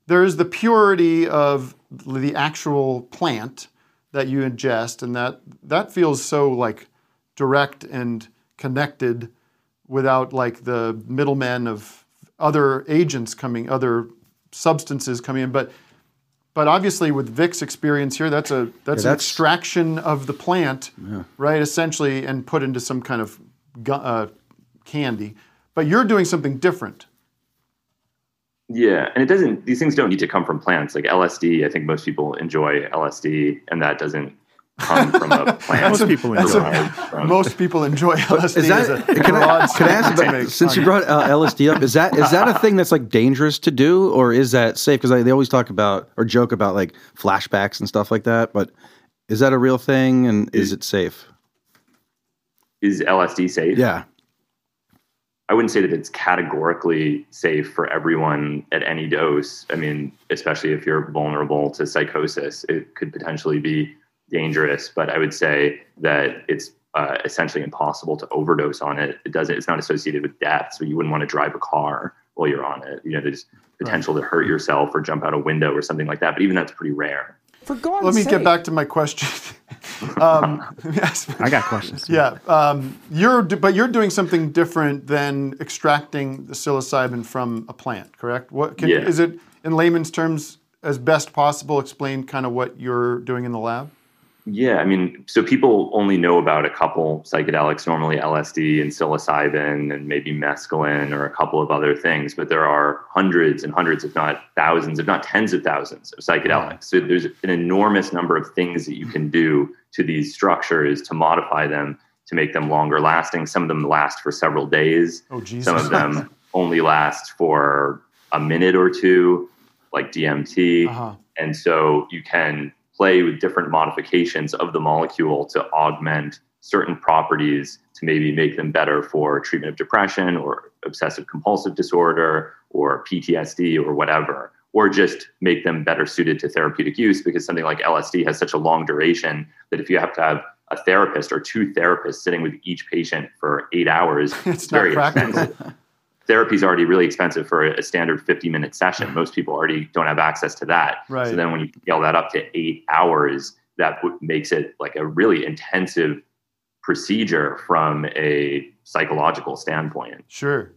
there is the purity of the actual plant that you ingest, and that that feels so like direct and connected without like the middlemen of other agents coming, other substances coming in. But but obviously with Vic's experience here, that's a that's, Yeah, an extraction of the plant, Yeah. right? Essentially, and put into some kind of uh, candy. But you're doing something different. Yeah, and it doesn't. These things don't need to come from plants. Like LSD, I think most people enjoy LSD, and that doesn't come from a plant. That's a- that's a- most people enjoy LSD Is that, a can, I, can I ask about, since you brought uh, LSD up, is that is that a thing that's like dangerous to do, or is that safe? Because they always talk about or joke about like flashbacks and stuff like that. But is that a real thing, and is it safe? Is LSD safe? Yeah. I wouldn't say that it's categorically safe for everyone at any dose. I mean, especially if you're vulnerable to psychosis, it could potentially be dangerous. But I would say that it's uh, essentially impossible to overdose on it. It doesn't. It's not associated with death, so you wouldn't want to drive a car while you're on it. You know, there's potential to hurt yourself or jump out a window or something like that. But even that's pretty rare. For God's Let me get back to my question. um, yes. I got questions. Yeah, um, you're but you're doing something different than extracting the psilocybin from a plant, correct? What can, Yeah. is it in layman's terms as best possible? Explain kind of what you're doing in the lab. Yeah, I mean, so people only know about a couple psychedelics, normally LSD and psilocybin and maybe mescaline or a couple of other things, but there are hundreds and hundreds, if not thousands, if not tens of thousands of psychedelics. So there's an enormous number of things that you can do to these structures to modify them to make them longer lasting. Some of them last for several days. Oh, Jesus. Some of them only last for a minute or two, like DMT. Uh-huh. And so you can play with different modifications of the molecule to augment certain properties to maybe make them better for treatment of depression or obsessive compulsive disorder or PTSD or whatever, or just make them better suited to therapeutic use because something like LSD has such a long duration that if you have to have a therapist or two therapists sitting with each patient for eight hours, it's, not very practical. expensive. Therapy is already really expensive for a standard 50 minute session. Most people already don't have access to that. Right. So then when you scale that up to eight hours, that w- makes it like a really intensive procedure from a psychological standpoint. Sure.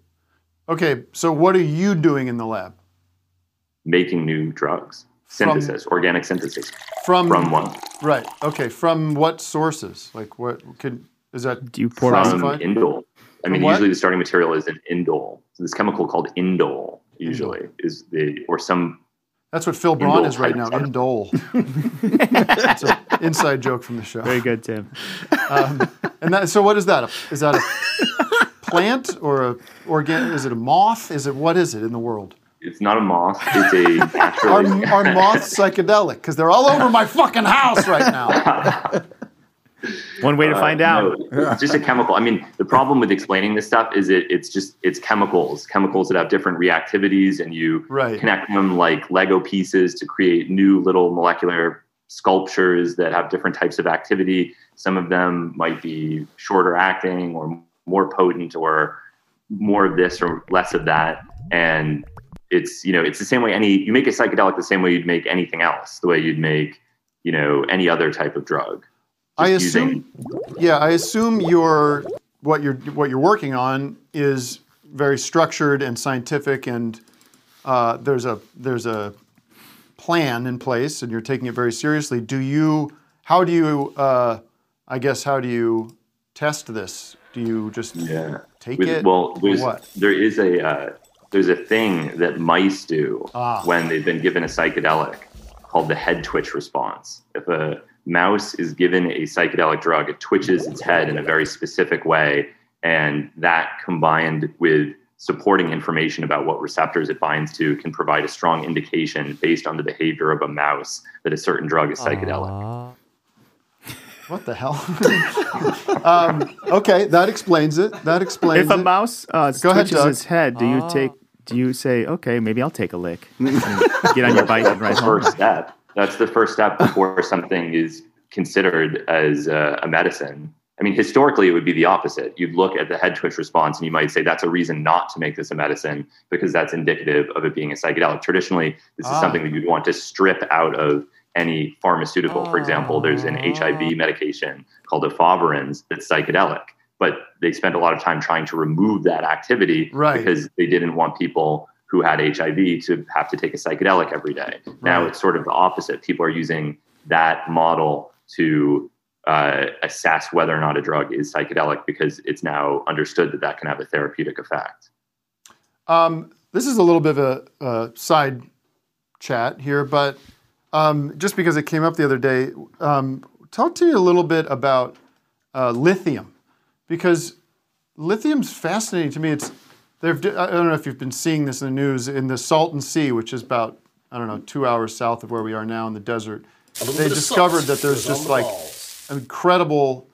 Okay, so what are you doing in the lab? Making new drugs, From- synthesis, organic synthesis From from one. Right. Okay. From what sources? Like what could is that Do you From classified? indole. I mean, what? usually the starting material is an indole. So this chemical called indole usually is the or some That's what Phil Braun is right now. stuff. Indole. It's an inside joke from the show. Very good, Tim. Um, and that, so, what is that? Is that a plant or a organ? Is it a moth? Is it what is it in the world? it's not a moth, it's a Are, naturally are moths psychedelic? Because they're all over my fucking house right now. One way to Uh, find out. no, it's just a chemical. I mean, the problem with explaining this stuff is it, it's just it's chemicals, chemicals that have different reactivities, and you Right. connect them like Lego pieces to create new little molecular sculptures that have different types of activity. Some of them might be shorter acting or more potent or more of this or less of that. And it's you know it's the same way any you make a psychedelic the same way you'd make anything else, the way you'd make you know any other type of drug. I assume. using- Yeah, I assume your what you're what you're working on is very structured and scientific, and uh, there's a there's a plan in place, and you're taking it very seriously. Do you? How do you? Uh, I guess how do you test this? Do you just Yeah. take With- it? Well, or there's, what? there is a uh, there's a thing that mice do Ah. when they've been given a psychedelic called the head twitch response. If a mouse is given a psychedelic drug, it twitches its head in a very specific way, and that combined with supporting information about what receptors it binds to can provide a strong indication based on the behavior of a mouse that a certain drug is psychedelic. What the hell? um, okay, that explains it. That explains If a it. mouse uh, Go ahead, twitches Doug. his head, do you Ah. take? Do you say, okay, maybe I'll take a lick, get on your bike and ride home? first step. That's the first step before something is considered as a, a medicine. I mean, historically, it would be the opposite. You'd look at the head twitch response and you might say that's a reason not to make this a medicine because that's indicative of it being a psychedelic. Traditionally, this is Ah. something that you'd want to strip out of any pharmaceutical. For example, there's an HIV medication called efavirenz that's psychedelic, but they spent a lot of time trying to remove that activity Right. because they didn't want people who had HIV to have to take a psychedelic every day. Now it's sort of the opposite. People are using that model to uh, assess whether or not a drug is psychedelic because it's now understood that that can have a therapeutic effect. Um, this is a little bit of a, a side chat here, but um, just because it came up the other day, um, talk to me a little bit about uh, lithium, because lithium's fascinating to me. It's they've, I don't know if you've been seeing this in the news in the Salton Sea, which is about I don't know two hours south of where we are now in the desert. They discovered that there's just the like balls. an incredible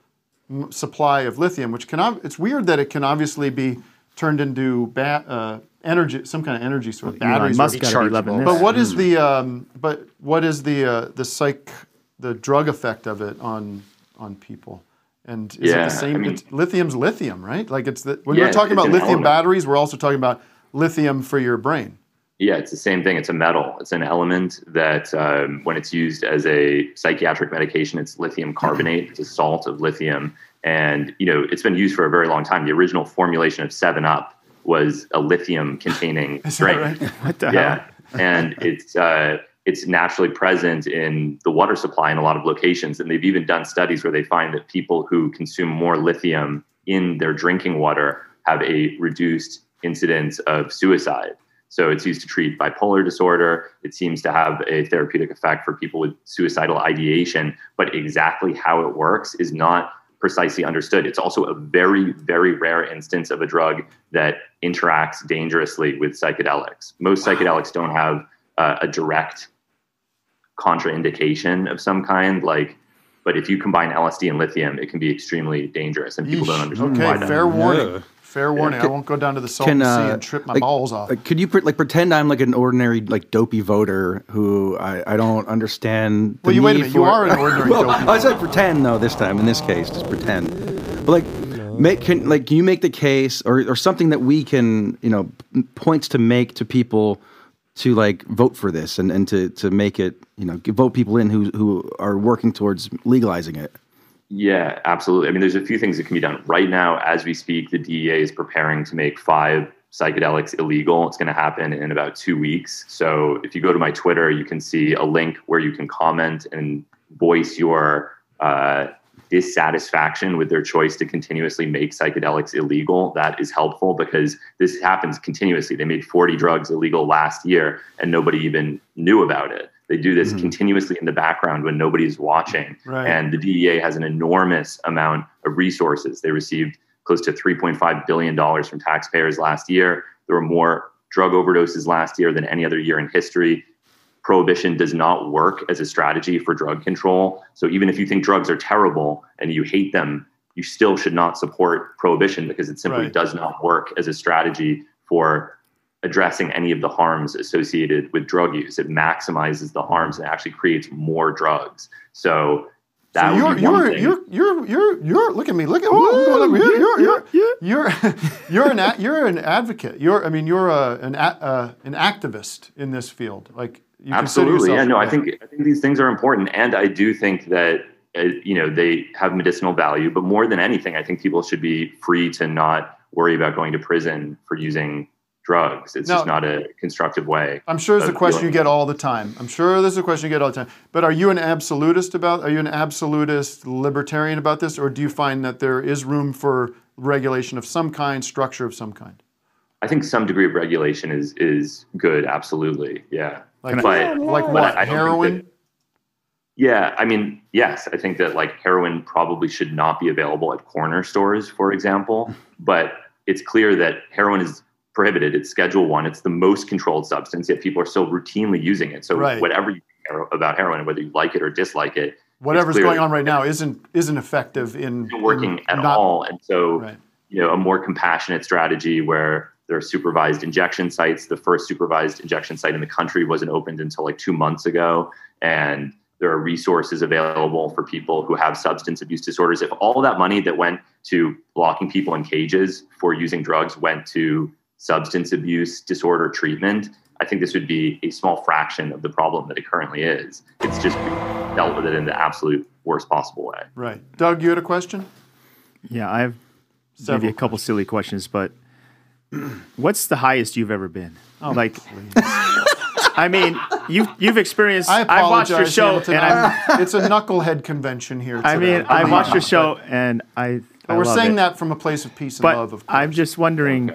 m- supply of lithium, which can ob- it's weird that it can obviously be turned into ba- uh, energy, some kind of energy source, of Elon batteries. Musk or- gotta be. But what is Mm. the um, but what is the uh, the psych the drug effect of it on on people? And is it the same? I mean- it's, lithium's lithium, right? Like it's the, when Yeah, we're talking about lithium element. batteries, we're also talking about lithium for your brain. Yeah, it's the same thing. It's a metal. It's an element that, um, when it's used as a psychiatric medication, it's lithium carbonate. It's a salt of lithium, and you know it's been used for a very long time. The original formulation of Seven Up was a lithium-containing drink. right? What the yeah, and it's uh, it's naturally present in the water supply in a lot of locations. And they've even done studies where they find that people who consume more lithium in their drinking water have a reduced incidence of suicide. So it's used to treat bipolar disorder. It seems to have a therapeutic effect for people with suicidal ideation, but exactly how it works is not precisely understood. It's also a very, very rare instance of a drug that interacts dangerously with psychedelics. Most psychedelics don't have uh, a direct contraindication of some kind, like. But if you combine LSD and lithium, it can be extremely dangerous, and people don't understand why. Okay, fair is. warning. Fair warning. I Can- won't go down to the Salton Sea uh, and trip my like- balls off. Like, could you pre- like pretend I'm like an ordinary like dopey voter who I, I don't understand? The Well, you- wait a need minute, you are an ordinary well, dopey I said pretend though this time in this case, just pretend. But like, make can like can you make the case or or something that we can you know points to make to people to like vote for this and and to to make it you know vote people in who who are working towards legalizing it. Yeah, absolutely. I mean, there's a few things that can be done. Right now, as we speak, the DEA is preparing to make five psychedelics illegal. It's going to happen in about two weeks. So if you go to my Twitter, you can see a link where you can comment and voice your uh, dissatisfaction with their choice to continuously make psychedelics illegal. That is helpful because this happens continuously. They made 40 drugs illegal last year and nobody even knew about it. They do this hmm. continuously in the background when nobody's watching. Right. And the DEA has an enormous amount of resources. They received close to $3.5 billion from taxpayers last year. There were more drug overdoses last year than any other year in history. Prohibition does not work as a strategy for drug control. So even if you think drugs are terrible and you hate them, you still should not support prohibition because it simply Right. does not work as a strategy for addressing any of the harms associated with drug use. It maximizes the harms and actually creates more drugs. So that So would you're be one you're, you're you're you're you're look at me look at oh, I'm going over here you're you're you're you're an a- you're an advocate you're I mean you're a, an a, uh, an activist in this field like you consider Absolutely, yeah. No, I think I think these things are important, and I do think that uh, you know they have medicinal value. But more than anything, I think people should be free to not worry about going to prison for using drugs. It's just not a constructive way. I'm sure it's a question you get all the time. I'm sure this is a question you get all the time. But are you an absolutist about? Are you an absolutist libertarian about this, or do you find that there is room for regulation of some kind, structure of some kind? I think some degree of regulation is is good. Absolutely, yeah. Like, but, like what? I don't Heroin? that- yeah, I mean, yes, I think that like heroin probably should not be available at corner stores, for example. But it's clear that heroin is prohibited. It's Schedule One. It's the most controlled substance, yet people are still routinely using it. So Right. whatever you think about heroin, whether you like it or dislike it, Whatever's going on right now isn't isn't effective in working in at not- all. And so, Right. you know, a more compassionate strategy where there are supervised injection sites. The first supervised injection site in the country wasn't opened until like two months ago. And there are resources available for people who have substance abuse disorders. If all that money that went to locking people in cages for using drugs went to substance abuse disorder treatment, I think this would be a small fraction of the problem that it currently is. It's just dealt with it in the absolute worst possible way. Right. Doug, you had a question? Yeah, I have Several maybe a couple silly questions, but what's the highest you've ever been? Oh, like, I mean, you you've experienced. I I've watched your show, Hamilton. and I'm, it's a knucklehead convention here. I mean, I watched your show, and I. I we're saying it. that from a place of peace and but love, of I'm just wondering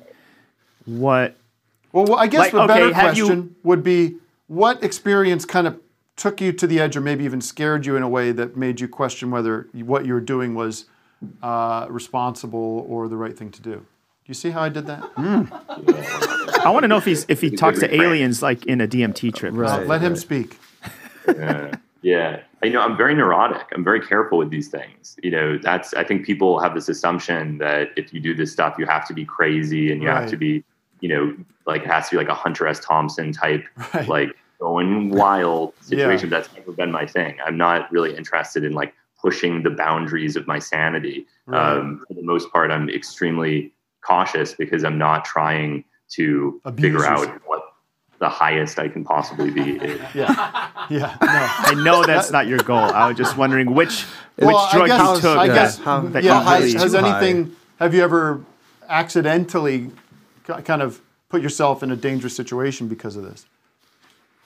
what. Well, well, I guess Like, the okay, better you- question would be what experience kind of took you to the edge or maybe even scared you in a way that made you question whether what you were doing was uh, responsible or the right thing to do. Do you see how I did that? I want to know if he's if he talks to aliens like in a DMT trip. Uh, let him speak. yeah. yeah. You know, I'm very neurotic. I'm very careful with these things. You know, that's, I think people have this assumption that if you do this stuff, you have to be crazy and you have to be, you know, like it has to be like a Hunter S. Thompson type, like going wild situation. That's never been my thing. I'm not really interested in like pushing the boundaries of my sanity. Right. Um, for the most part, I'm extremely cautious because I'm not trying to Abuse figure yourself. out what the highest I can possibly be is. Yeah. Yeah. I know that's not your goal. I was just wondering which which drug I guess, you took. I guess, that, that yeah. you Has, really- has anything? Have you ever accidentally kind of put yourself in a dangerous situation because of this?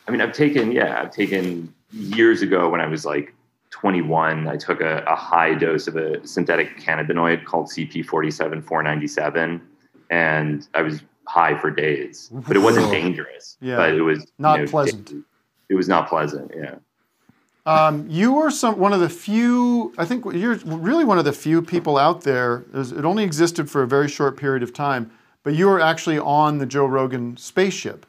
I mean, I've taken, yeah, I've taken years ago when I was like 21, I took a, a high dose of a synthetic cannabinoid called CP47 497, and I was high for days. But it wasn't dangerous. Yeah. But it was Not you know, pleasant. It, it was not pleasant. Yeah. Um, you were some one of the few. I think you're really one of the few people out there. There's- It only existed for a very short period of time, but you were actually on the Joe Rogan spaceship.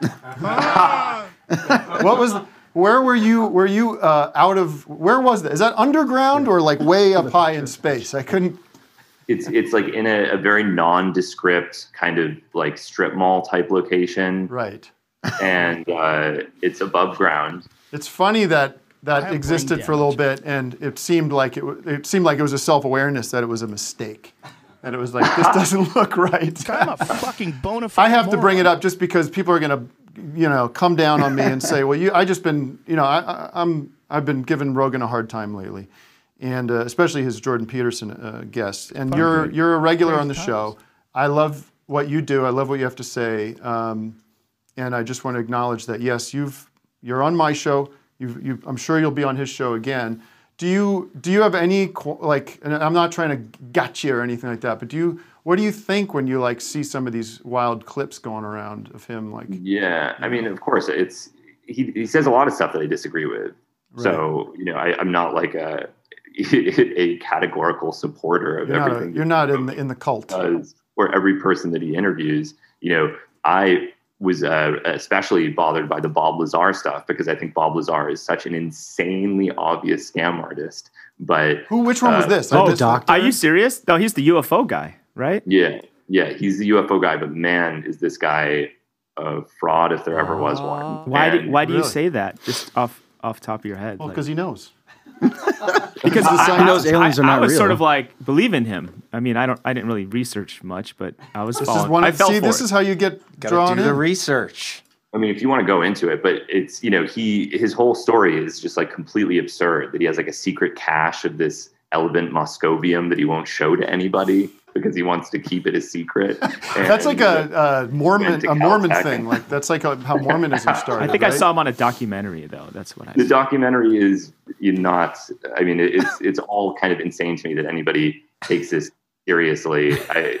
what was? Where were you? Were you uh, out of? Where was that? Is that underground or like way up high in space? I couldn't. It's it's like in a, a very nondescript kind of like strip mall type location, Right. and uh, it's above ground. It's funny that that existed for a little bit, and it seemed like it. It seemed like it was a self awareness that it was a mistake, and it was like this doesn't look right. I'm a fucking bona fide. I have to bring it up just because people are going to, you know, come down on me and say, "Well, you, I just been, you know, I, I, I'm, I've been giving Rogan a hard time lately, and uh, especially his Jordan Peterson uh, guests. And Fun you're, dude. you're a regular on the times. show. I love what you do. I love what you have to say, um, and I just want to acknowledge that. Yes, you've, you're on my show. You've, you, I'm sure you'll be on his show again. Do you, do you have any like? And I'm not trying to you or anything like that, but do you? What do you think when you like see some of these wild clips going around of him? Like, Yeah, I mean, of course, it's he. He says a lot of stuff that I disagree with. So you know, I, I'm not like a a categorical supporter of you're not, a, everything you're not in the in the cult. does or every person that he interviews. You know, I was uh, especially bothered by the Bob Lazar stuff because I think Bob Lazar is such an insanely obvious scam artist. But Who? Which one was uh, this? Oh, missed it. are you serious? No, he's the UFO guy, right? Yeah, yeah, he's the UFO guy, but man, is this guy a fraud if there ever was uh, one. Why do Why do you say that? Just off off top of your head. Well, like- because he knows. because the I, sign I- knows aliens I- are not I was real. sort of like believe in him. I mean, I don't. I didn't really research much, but I was. This is following. one. I fell see, this it. is how you get Gotta drawn do the research. I mean, if you want to go into it, but it's you know he his whole story is just like completely absurd. That he has like a secret cache of this element moscovium that he won't show to anybody because he wants to keep it a secret. That's like a, a uh, Mormon a Mormon Caltech thing. Like that's like a, how Mormonism started. I think I saw him on a documentary though. That's what I. the documentary is not. I mean, it's it's all kind of insane to me that anybody takes this seriously. I,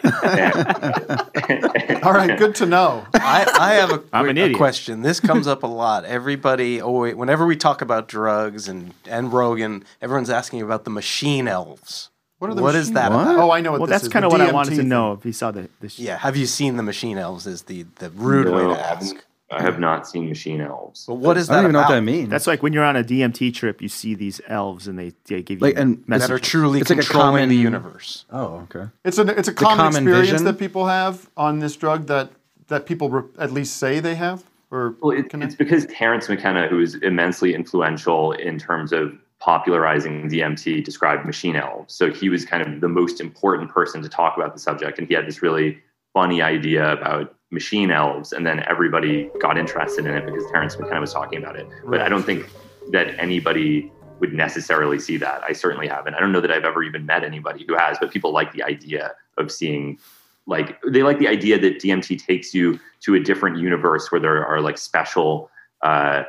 and- All right, good to know. I, I have a, I'm an a idiot. question. This comes up a lot. Everybody, always, whenever we talk about drugs and, and Rogan, everyone's asking about the machine elves. What are the What is machine- that What? about? Oh, I know what well, this that's is, kind of the what I DMT wanted to know if he saw the. the sh- Yeah. Have you seen the machine elves? Is the, the rude No, way I to haven't. ask. I have not seen Machine Elves. But what is I that don't even know what about? that means. That's like when you're on a DMT trip, you see these elves and they, they give you Like, and messages. that are truly It's like a controlling common- the universe. Oh, okay. It's a it's a common, common experience vision? that people have on this drug that that people re- at least say they have. Or Well, it, it's because Terence McKenna, who is immensely influential in terms of popularizing DMT, described machine elves. So he was kind of the most important person to talk about the subject, and he had this really funny idea about machine elves, and then everybody got interested in it because Terence McKenna was talking about it. But I don't think that anybody would necessarily see that. I certainly haven't. I don't know that I've ever even met anybody who has, but people like the idea of seeing like they like the idea that DMT takes you to a different universe where there are like special uh,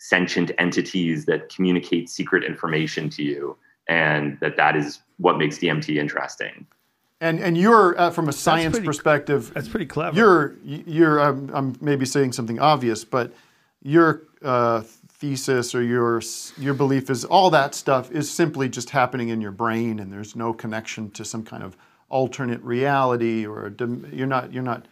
sentient entities that communicate secret information to you, and that that is what makes DMT interesting. and and you're uh, from a science pretty- perspective. That's pretty clever. You're you're I'm, I'm maybe saying something obvious, but your uh, thesis or your your belief is all that stuff is simply just happening in your brain, and there's no connection to some kind of alternate reality or a you're not you're not.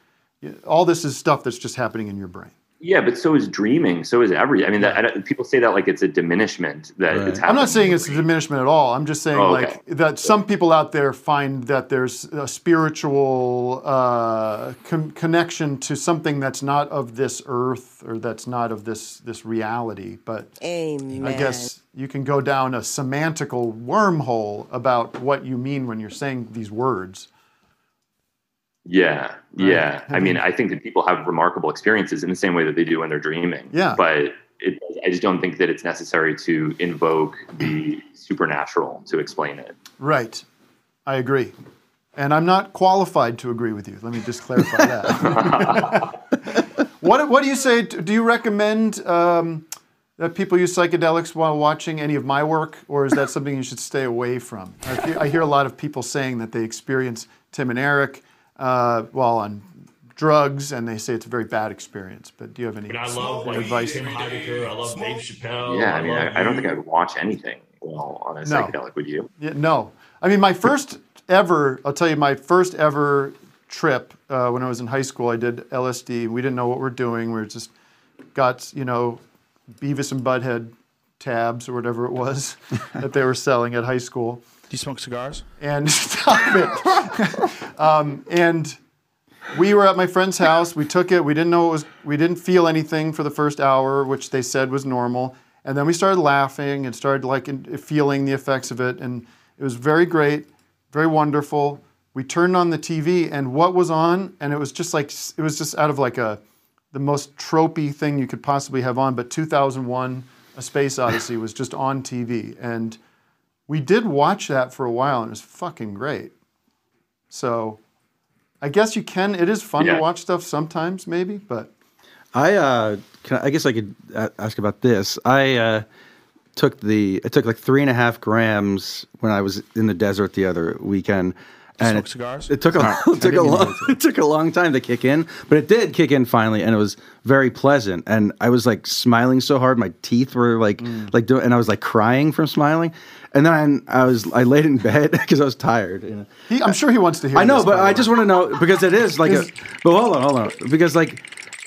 All this is stuff that's just happening in your brain. Yeah, but so is dreaming. So is every. I mean, that, I people say that like it's a diminishment that it's happening. I'm not saying it's a diminishment at all. I'm just saying Oh, okay. like that some people out there find that there's a spiritual uh, con- connection to something that's not of this earth or that's not of this this reality. But Amen. I guess you can go down a semantical wormhole about what you mean when you're saying these words. Yeah, yeah. I mean- I think that people have remarkable experiences in the same way that they do when they're dreaming. Yeah. But it, I just don't think that it's necessary to invoke the supernatural to explain it. Right. I agree. And I'm not qualified to agree with you. Let me just clarify that. what What do you say? Do you recommend um, that people use psychedelics while watching any of my work, or is that something you should stay away from? I I hear a lot of people saying that they experience Tim and Eric uh, while on drugs, and they say it's a very bad experience. But do you have any I love like advice? Tim Heidecker. I love Dave Chappelle. Yeah, I mean, love I, I don't think I would watch anything while on a No. psychedelic. Would you? Yeah, no. I mean, my first ever, I'll tell you, my first ever trip uh, when I was in high school, I did LSD. We didn't know what we're doing. We were just got, you know, Beavis and Butthead tabs or whatever it was that they were selling at high school. Do you smoke cigars? And stop it. um, and we were at my friend's house. We took it. We didn't know it was. We didn't feel anything for the first hour, which they said was normal. And then we started laughing and started like feeling the effects of it, and it was very great, very wonderful. We turned on the TV, and what was on? And it was just like it was just out of like a the most tropey thing you could possibly have on. But 2001: A Space Odyssey was just on TV, and we did watch that for a while, and it was fucking great. So, I guess you can. It is fun Yeah. to watch stuff sometimes, maybe, but I uh, can I, I guess I could uh, ask about this. I uh, took the I took like three and a half grams when I was in the desert the other weekend. And smoke it, cigars? it took a it took a long it took a long time to kick in, but it did kick in finally, and it was very pleasant. And I was like smiling so hard, my teeth were like Mm. like doing, and I was like crying from smiling. And then I, I was I laid in bed because I was tired. you know. he, I'm sure he wants to hear. I know, this, but I just want to know because it is like a. But hold on, hold on, because like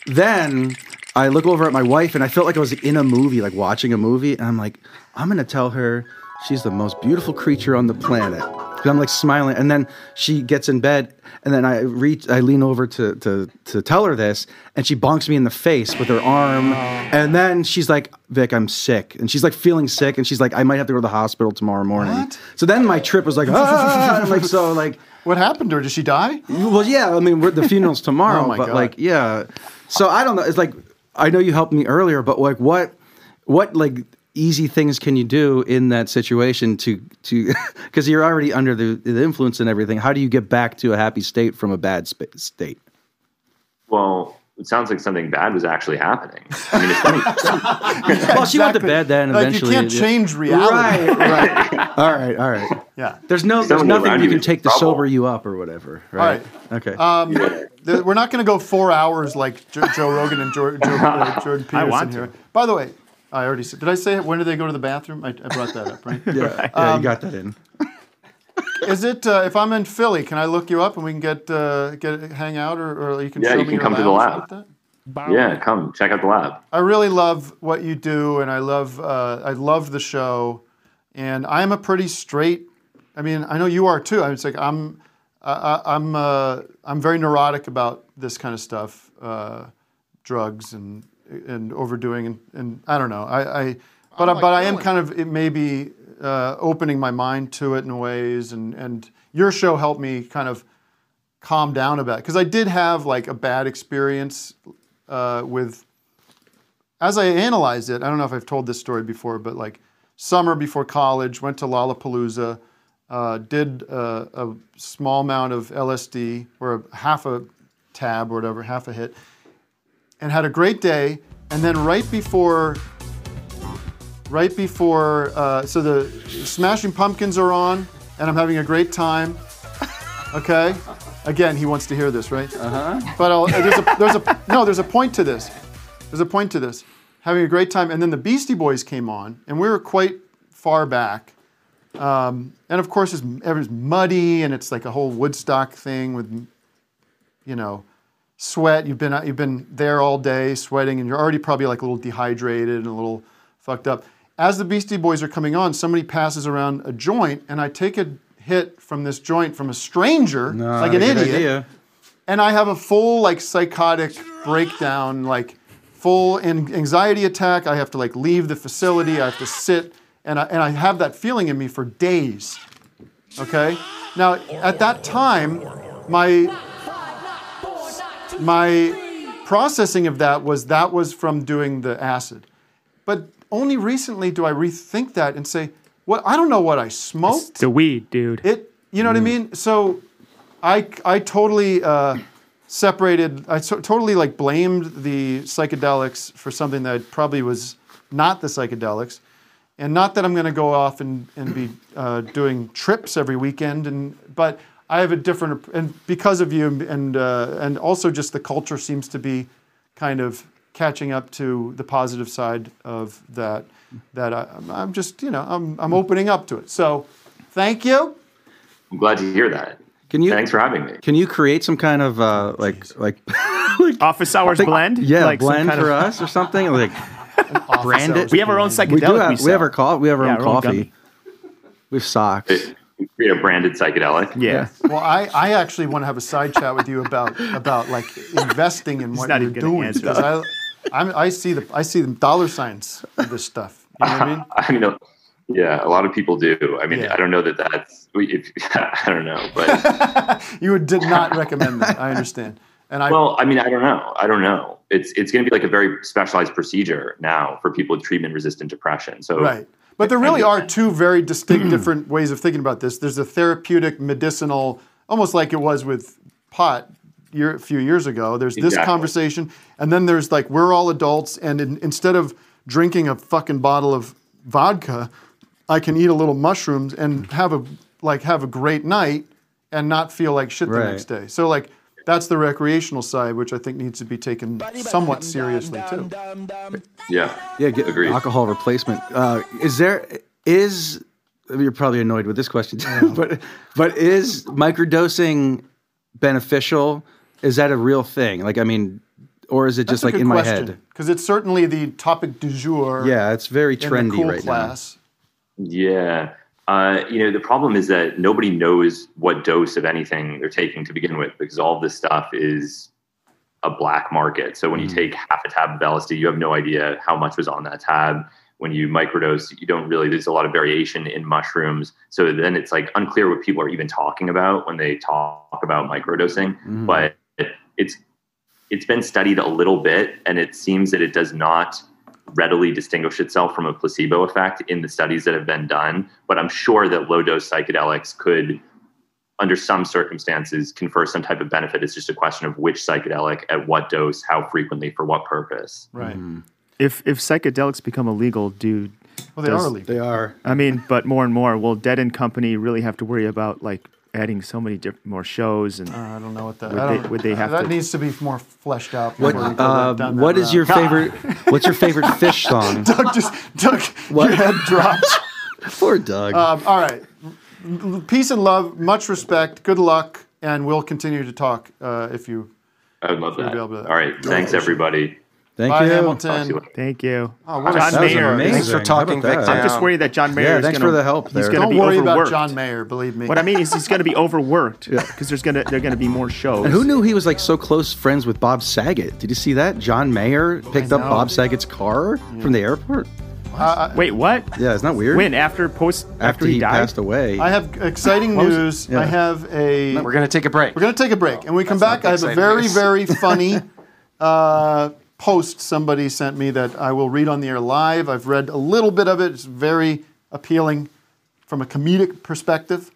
then I look over at my wife and I felt like I was in a movie, like watching a movie, and I'm like, I'm gonna tell her she's the most beautiful creature on the planet. I'm like smiling, and then she gets in bed, and then I reach, I lean over to to to tell her this, and she bonks me in the face with her arm, and then she's like, Vic, I'm sick, and she's like feeling sick, and she's like, I might have to go to the hospital tomorrow morning. What? So then my trip was like, ah, like so, like. What happened to her? Did she die? Well, yeah. I mean, we're, the funeral's tomorrow, Oh, my but God. like, yeah. So I don't know. It's like I know you helped me earlier, but like, what, what like easy things can you do in that situation to to because you're already under the, the influence and everything. How do you get back to a happy state from a bad sp- state? Well, it sounds like something bad was actually happening. I mean, it's funny. Well, she went to bed then. Like, you can't change reality. Right, right. all right, all right. Yeah. There's no, there's nothing you you can is take to trouble. sober you up or whatever. Right. Okay. Um, th- we're not going to go four hours like Jo- Joe Rogan and Jor- Joe, uh, Jordan Peterson here. By the way, I already said. Did I say it? When do they go to the bathroom? I, I brought that up, right? yeah, yeah, Um, you got that in. Is it uh, if I'm in Philly? Can I look you up and we can get uh, get hang out, or, or you can yeah, show you me can your come to the lab. like that? Yeah, come check out the lab. I really love what you do, and I love uh, I love the show, and I'm a pretty straight. I mean, I know you are too. I was like I'm I, I- I'm uh, I'm very neurotic about this kind of stuff, uh, drugs and and overdoing, and, and I don't know. I, I but I, but I am kind of it maybe uh, opening my mind to it in ways, and and your show helped me kind of calm down about it because I did have like a bad experience uh, with as I analyzed it, I don't know if I've told this story before, but like summer before college, went to Lollapalooza, uh, did a, a small amount of LSD or a, half a tab or whatever, half a hit, and had a great day. And then right before, right before, uh, so the Smashing Pumpkins are on, and I'm having a great time. Okay. Again, he wants to hear this, right? Uh huh. But I'll, there's a there's a no there's a point to this. There's a point to this. Having a great time, and then the Beastie Boys came on, and we were quite far back. Um, and of course, it's, it's muddy, and it's like a whole Woodstock thing with, you know, sweat. You've been uh, you've been there all day, sweating, and you're already probably like a little dehydrated and a little fucked up. As the Beastie Boys are coming on, somebody passes around a joint, and I take a hit from this joint from a stranger, like an idiot, idea. and I have a full like psychotic breakdown, like full anxiety attack. I have to like leave the facility. I have to sit, and I, and I have that feeling in me for days. Okay. Now at that time, my my processing of that was that was from doing the acid, but only recently do I rethink that and say, well, I don't know what I smoked. The weed, dude. It, you know what I mean? So, I, I totally uh, separated. I so, totally like blamed the psychedelics for something that probably was not the psychedelics, and not that I'm going to go off and and be uh, doing trips every weekend. And but I have a different and because of you and uh, and also just the culture seems to be kind of catching up to the positive side of that. That I, I'm just you know I'm I'm opening up to it. So thank you. I'm glad to hear that. Can you? Thanks for having me. Can you create some kind of uh, like like office hours like- blend? Yeah, Like some blend kind for of- us or something like brand it. We have our own We psychedelic. do have, we we have our co- we have our Yeah, own our own coffee. gummy. we have socks. Create a branded psychedelic. Yeah. Well, I, I actually want to have a side chat with you about about like investing in what not you're even doing because. I I'm, I see the I see the dollar signs of this stuff. You know what I mean? I mean, yeah, a lot of people do. I mean, Yeah. I don't know that that's. If, I don't know, but You did not recommend that. I understand. And I well, I mean, I don't know. I don't know. It's it's going to be like a very specialized procedure now for people with treatment-resistant depression. So right. But there really are two very distinct different ways of thinking about this. There's a therapeutic, medicinal, almost like it was with pot year, a few years ago. There's this Exactly. conversation, and then there's like we're all adults, and in, instead of drinking a fucking bottle of vodka, I can eat a little mushrooms and have a like have a great night and not feel like shit the Right. next day. So like that's the recreational side, which I think needs to be taken somewhat seriously too. yeah, Yeah, get alcohol replacement. Uh, is there is you're probably annoyed with this question too, but but is microdosing beneficial? Is that a real thing? Like, I mean, or is it just like in my head? Because it's certainly the topic du jour. Yeah, it's very in the trendy cool right class. Yeah. Uh, you know, the problem is that nobody knows what dose of anything they're taking to begin with because all this stuff is a black market. So when you take half a tab of LSD, you have no idea how much was on that tab. When you microdose, you don't really, there's a lot of variation in mushrooms. So then it's like unclear what people are even talking about when they talk about microdosing. Mhm. But it's, it's been studied a little bit and it seems that it does not readily distinguish itself from a placebo effect in the studies that have been done. But I'm sure that low dose psychedelics could, under some circumstances, confer some type of benefit. It's just a question of which psychedelic, at what dose, how frequently, for what purpose. Right. Mm-hmm. If if psychedelics become illegal, dude. Well, they are illegal. They are. I mean, but more and more, will Dead and Company really have to worry about like adding so many diff- more shows and? I don't know what that. Would, they, would they have that to? needs to be more fleshed out. What before we go uh, down what is route. your favorite? What's your favorite Phish song? Doug just Doug, What? your head dropped. Poor Doug. Um, all right. Peace and love. Much respect. Good luck, and we'll continue to talk uh, if you. I would love We'll that. be able to- right. Thanks, everybody. Thank Bye, you. Hamilton. Thank you. Oh, what John Mayer. amazing. Thanks for talking, about? Victor. I'm just worried that John Mayer. Yeah, is thanks gonna, for the help He's going to Don't be worry overworked. about John Mayer. Believe me. What I mean is he's going to be overworked because there's going to there are going to be more shows. And who knew he was like so close friends with Bob Saget? Did you see that? John Mayer picked up. Bob Saget's car from the airport. Uh, Wait, what? Yeah, isn't that weird? When after post after, After he, he died? passed away. I have exciting What was it? news. Yeah. I have a. We're going to take a break. We're going to take a break. And we come That's back. I have a very, news. very funny uh, post somebody sent me that I will read on the air live. I've read a little bit of it. It's very appealing from a comedic perspective.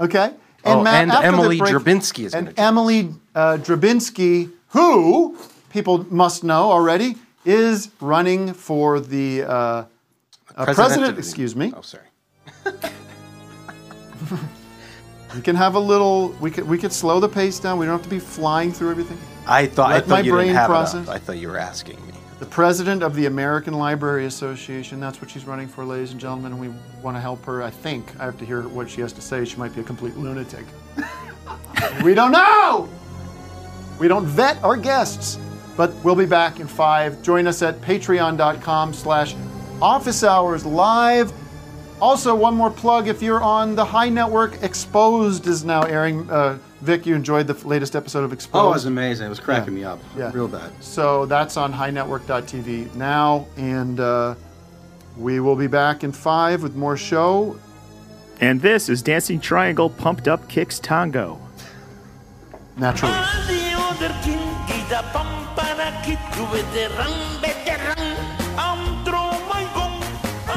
Okay? Oh, and Emily break- Drabinski is And Emily uh, Drabinski, who people must know already, is running for the uh, uh, President president. excuse me. Oh, sorry. We can have a little. We could we could slow the pace down. We don't have to be flying through everything. I thought, I Let thought my you brain didn't have process. it up. I thought you were asking me. The president of the American Library Association. That's what she's running for, ladies and gentlemen. And we want to help her. I think I have to hear what she has to say. She might be a complete lunatic. we don't know. We don't vet our guests. But we'll be back in five. Join us at patreon.com/slash office hours live. Also, one more plug if you're on the High Network, Exposed is now airing. Uh, Vic, you enjoyed the latest episode of Exposed. Oh, it was amazing. It was cracking me up. Yeah. Real bad. So that's on highnetwork.tv now, and uh, we will be back in five with more show. And this is Dancing Triangle Pumped Up Kicks Tango. Naturally.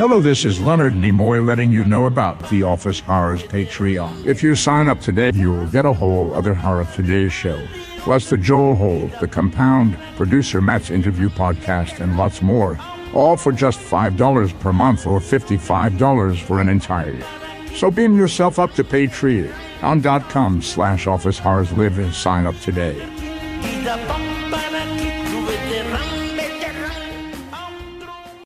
Hello, this is Leonard Nimoy letting you know about the Office Hours Patreon. If you sign up today, you will get a whole other Horror Today show. plus the Joel Hole, the Compound, producer Matt's interview podcast, and lots more. All for just $5 per month or $55 for an entire year. So beam yourself up to Patreon on .com slash office horrors live and sign up today.